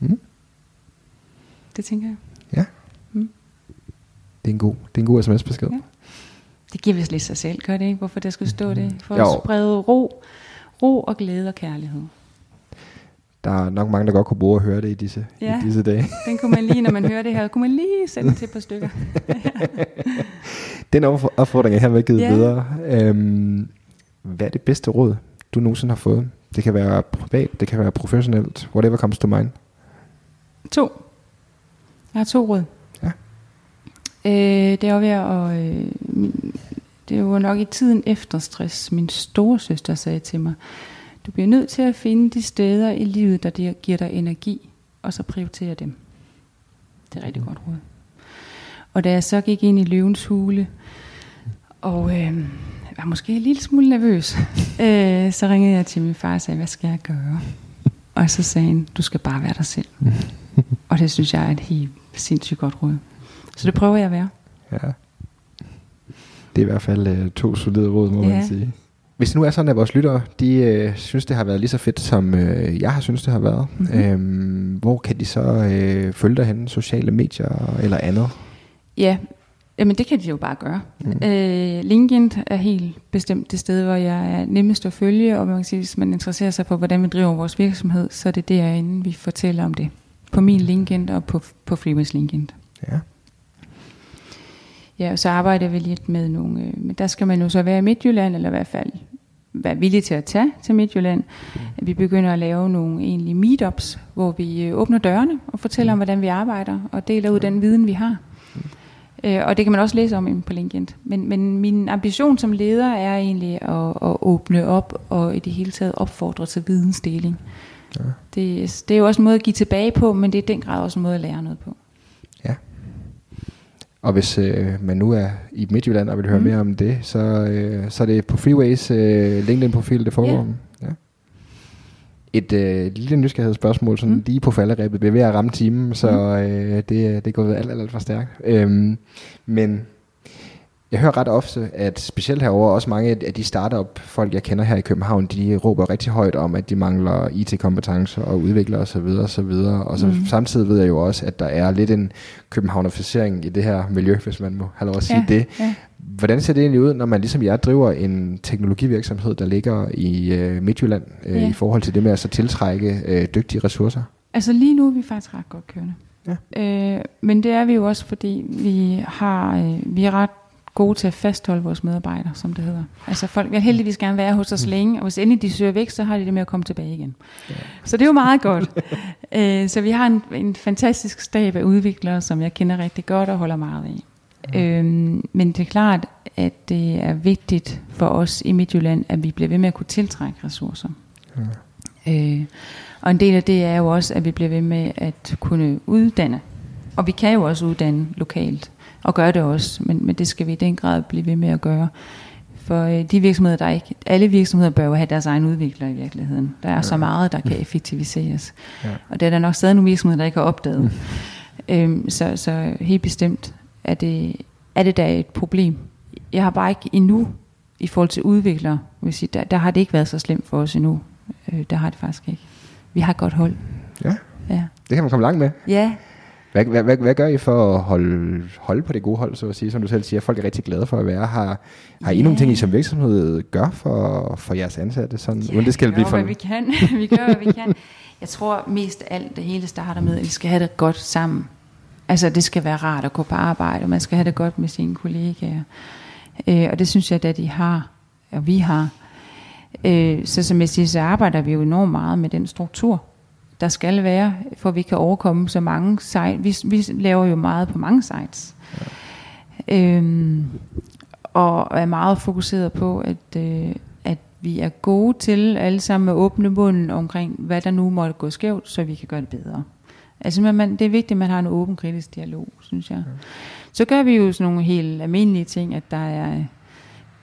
Mm. Det tænker jeg. Ja. Mm. Det er en god, det er en god sms-besked. Ja. Det giver vist lidt sig selv, gør det ikke? Hvorfor der skulle stå det? For Jo. at sprede ro, ro og glæde og kærlighed. Der er nok mange, der godt kunne bruge at høre det i disse, Ja. i disse dage. *laughs* Den kunne man lige, når man hører det her, kunne man lige sende til et par stykker. *laughs* Den opf- opfordring er hermed givet Ja. videre. Øhm, hvad er det bedste råd, du nogensinde har fået? Det kan være privat, det kan være professionelt, whatever comes to mind. To. Jeg har to råd. Ja. Øh, det er jo ved at... Øh, min, det var nok i tiden efter stress, min store søster sagde til mig, du bliver nødt til at finde de steder i livet, der giver dig energi, og så prioritere dem. Det er rigtig godt råd. Og da jeg så gik ind i løvens hule, og øh, var måske en lille smule nervøs, *laughs* øh, så ringede jeg til min far og sagde, hvad skal jeg gøre? Og så sagde han, du skal bare være dig selv. *laughs* og det synes jeg er et helt sindssygt godt råd. Så det prøver jeg at være. Ja. Det er i hvert fald øh, to solide råd, må Ja. man sige. Hvis det nu er sådan, at vores lyttere, de øh, synes, det har været lige så fedt, som øh, jeg har synes, det har været, Mhm. øhm, hvor kan de så øh, følge dig henne? Sociale medier eller andet? Ja, jamen det kan de jo bare gøre. Mm. Øh, LinkedIn er helt bestemt det sted, hvor jeg er nemmest at følge, og man kan sige, hvis man interesserer sig for, hvordan vi driver vores virksomhed, så er det derinde, vi fortæller om det. På min LinkedIn og på, på Freeways LinkedIn. Ja. Ja, og så arbejder vi lidt med nogle, øh, men der skal man jo så være i Midtjylland, eller i hvert fald være villig til at tage til Midtjylland. Mm. Vi begynder at lave nogle egentlig meetups, hvor vi øh, åbner dørene og fortæller om, hvordan vi arbejder, og deler ud den viden, vi har. Øh, og det kan man også læse om på LinkedIn. Men, men min ambition som leder er egentlig at, at åbne op og i det hele taget opfordre til vidensdeling. Ja. Det, det er jo også en måde at give tilbage på, men det er i den grad også en måde at lære noget på. Ja. Og hvis øh, man nu er i Midtjylland og vil høre mm. Mere om det, så, øh, så er det på Freeways øh, LinkedIn-profil, det foregår Ja. Ja. Et øh, lille nysgerrighedsspørgsmål, sådan mm. Lige på falderæbet, er ved at ramme timen, så øh, det, det går alt, alt, alt for stærkt. Øhm, men jeg hører ret ofte, at specielt herover også mange af de startup folk, jeg kender her i København, de råber rigtig højt om, at de mangler IT-kompetencer og udviklere osv. osv. Og så Mhm. samtidig ved jeg jo også, at der er lidt en københavnificering i det her miljø, hvis man må have lov at sige Ja, det. ja. Hvordan ser det egentlig ud, når man ligesom jeg driver en teknologivirksomhed, der ligger i øh, Midtjylland, øh, Ja. i forhold til det med at så tiltrække øh, dygtige ressourcer? Altså lige nu er vi faktisk ret godt kørende. Ja. Øh, men det er vi jo også, fordi vi har øh, vi er ret gode til at fastholde vores medarbejdere, som det hedder. Altså folk vil heldigvis gerne være hos os mm. længe, og hvis endelig de søger væk, så har de det med at komme tilbage igen. Ja. Så det er jo meget godt. *laughs* øh, så vi har en, en fantastisk stab af udviklere, som jeg kender rigtig godt og holder meget af. Ja. Øhm, men det er klart, at det er vigtigt for os i Midtjylland, at vi bliver ved med at kunne tiltrække ressourcer. Ja. Øh, og en del af det er jo også, at vi bliver ved med at kunne uddanne. Og vi kan jo også uddanne lokalt, og gøre det også, men, men det skal vi i den grad blive ved med at gøre. For øh, de virksomheder, der ikke... Alle virksomheder bør jo have deres egen udvikler i virkeligheden. Der er ja. så meget, der kan effektiviseres. Ja. Og det er der nok stadig nogle virksomheder, der ikke har opdaget. Mm. øhm, så, så helt bestemt er det, er det da et problem. Jeg har bare ikke endnu, i forhold til udviklere, vil sige, der, der har det ikke været så slemt for os endnu. Øh, der har det faktisk ikke. Vi har et godt hold. Ja, ja. det kan man komme langt med. Ja. Hvad, hvad, hvad, hvad gør I for at holde, holde på det gode hold, så at sige, som du selv siger, folk er rigtig glade for at være? Har, har I nogle ting, I som virksomhed gør for, for jeres ansatte? Sådan, ja, det skal vi gør, blive for... hvad vi kan. *laughs* vi gør, hvad vi kan. Jeg tror mest alt, det hele starter med, at vi skal have det godt sammen. Altså, det skal være rart at gå på arbejde, og man skal have det godt med sine kollegaer. Øh, og det synes jeg, at de har, og vi har. Øh, så som jeg siger, så arbejder vi jo enormt meget med den struktur, der skal være, for vi kan overkomme så mange sites. Vi, vi laver jo meget på mange sites. Ja. Øhm, og er meget fokuseret på, at, øh, at vi er gode til alle sammen at åbne munden omkring, hvad der nu måtte gå skævt, så vi kan gøre det bedre. Altså man, det er vigtigt, at man har en åben kritisk dialog, synes jeg. Ja. Så gør vi jo sådan nogle helt almindelige ting, at der er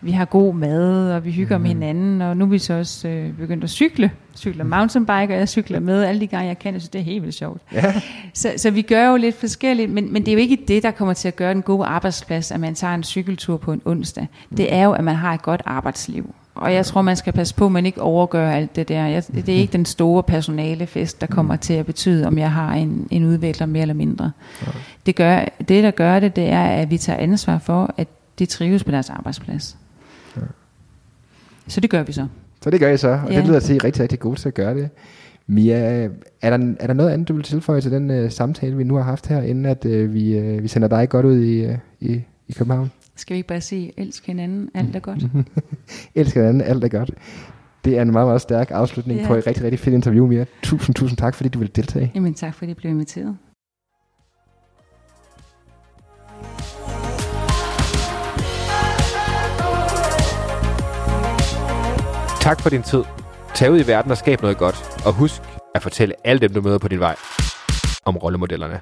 vi har god mad, og vi hygger mm. med hinanden, og nu er vi så også øh, begyndt at cykle. Cykler mountainbike, og jeg cykler med alle de gange, jeg kan, så det er helt vildt sjovt. Ja. Så, så vi gør jo lidt forskelligt, men, men det er jo ikke det, der kommer til at gøre den gode arbejdsplads, at man tager en cykeltur på en onsdag. Det er jo, at man har et godt arbejdsliv. Og jeg tror, man skal passe på, at man ikke overgør alt det der. Jeg, det er ikke den store personalefest, der kommer til at betyde, om jeg har en, en udvikler mere eller mindre. Det, gør, det, der gør det, det er, at vi tager ansvar for, at de trives på deres arbejdsplads. Så det gør vi så. Så det gør I så, og ja. det lyder til, at I er rigtig, rigtig gode til at gøre det. Mia, er der, er der noget andet, du vil tilføje til den uh, samtale, vi nu har haft her, inden at uh, vi, uh, vi sender dig godt ud i, uh, i, i København? Skal vi ikke bare sige, elsk hinanden, alt er godt? *laughs* elsk hinanden, alt er godt. Det er en meget, meget stærk afslutning ja. på et rigtig, rigtig fedt interview, Mia. Tusind, tusind tak, fordi du vil deltage. Jamen tak, fordi jeg blev inviteret. Tak for din tid. Tag ud i verden og skab noget godt. Og husk at fortælle alle dem, du møder på din vej, om rollemodellerne.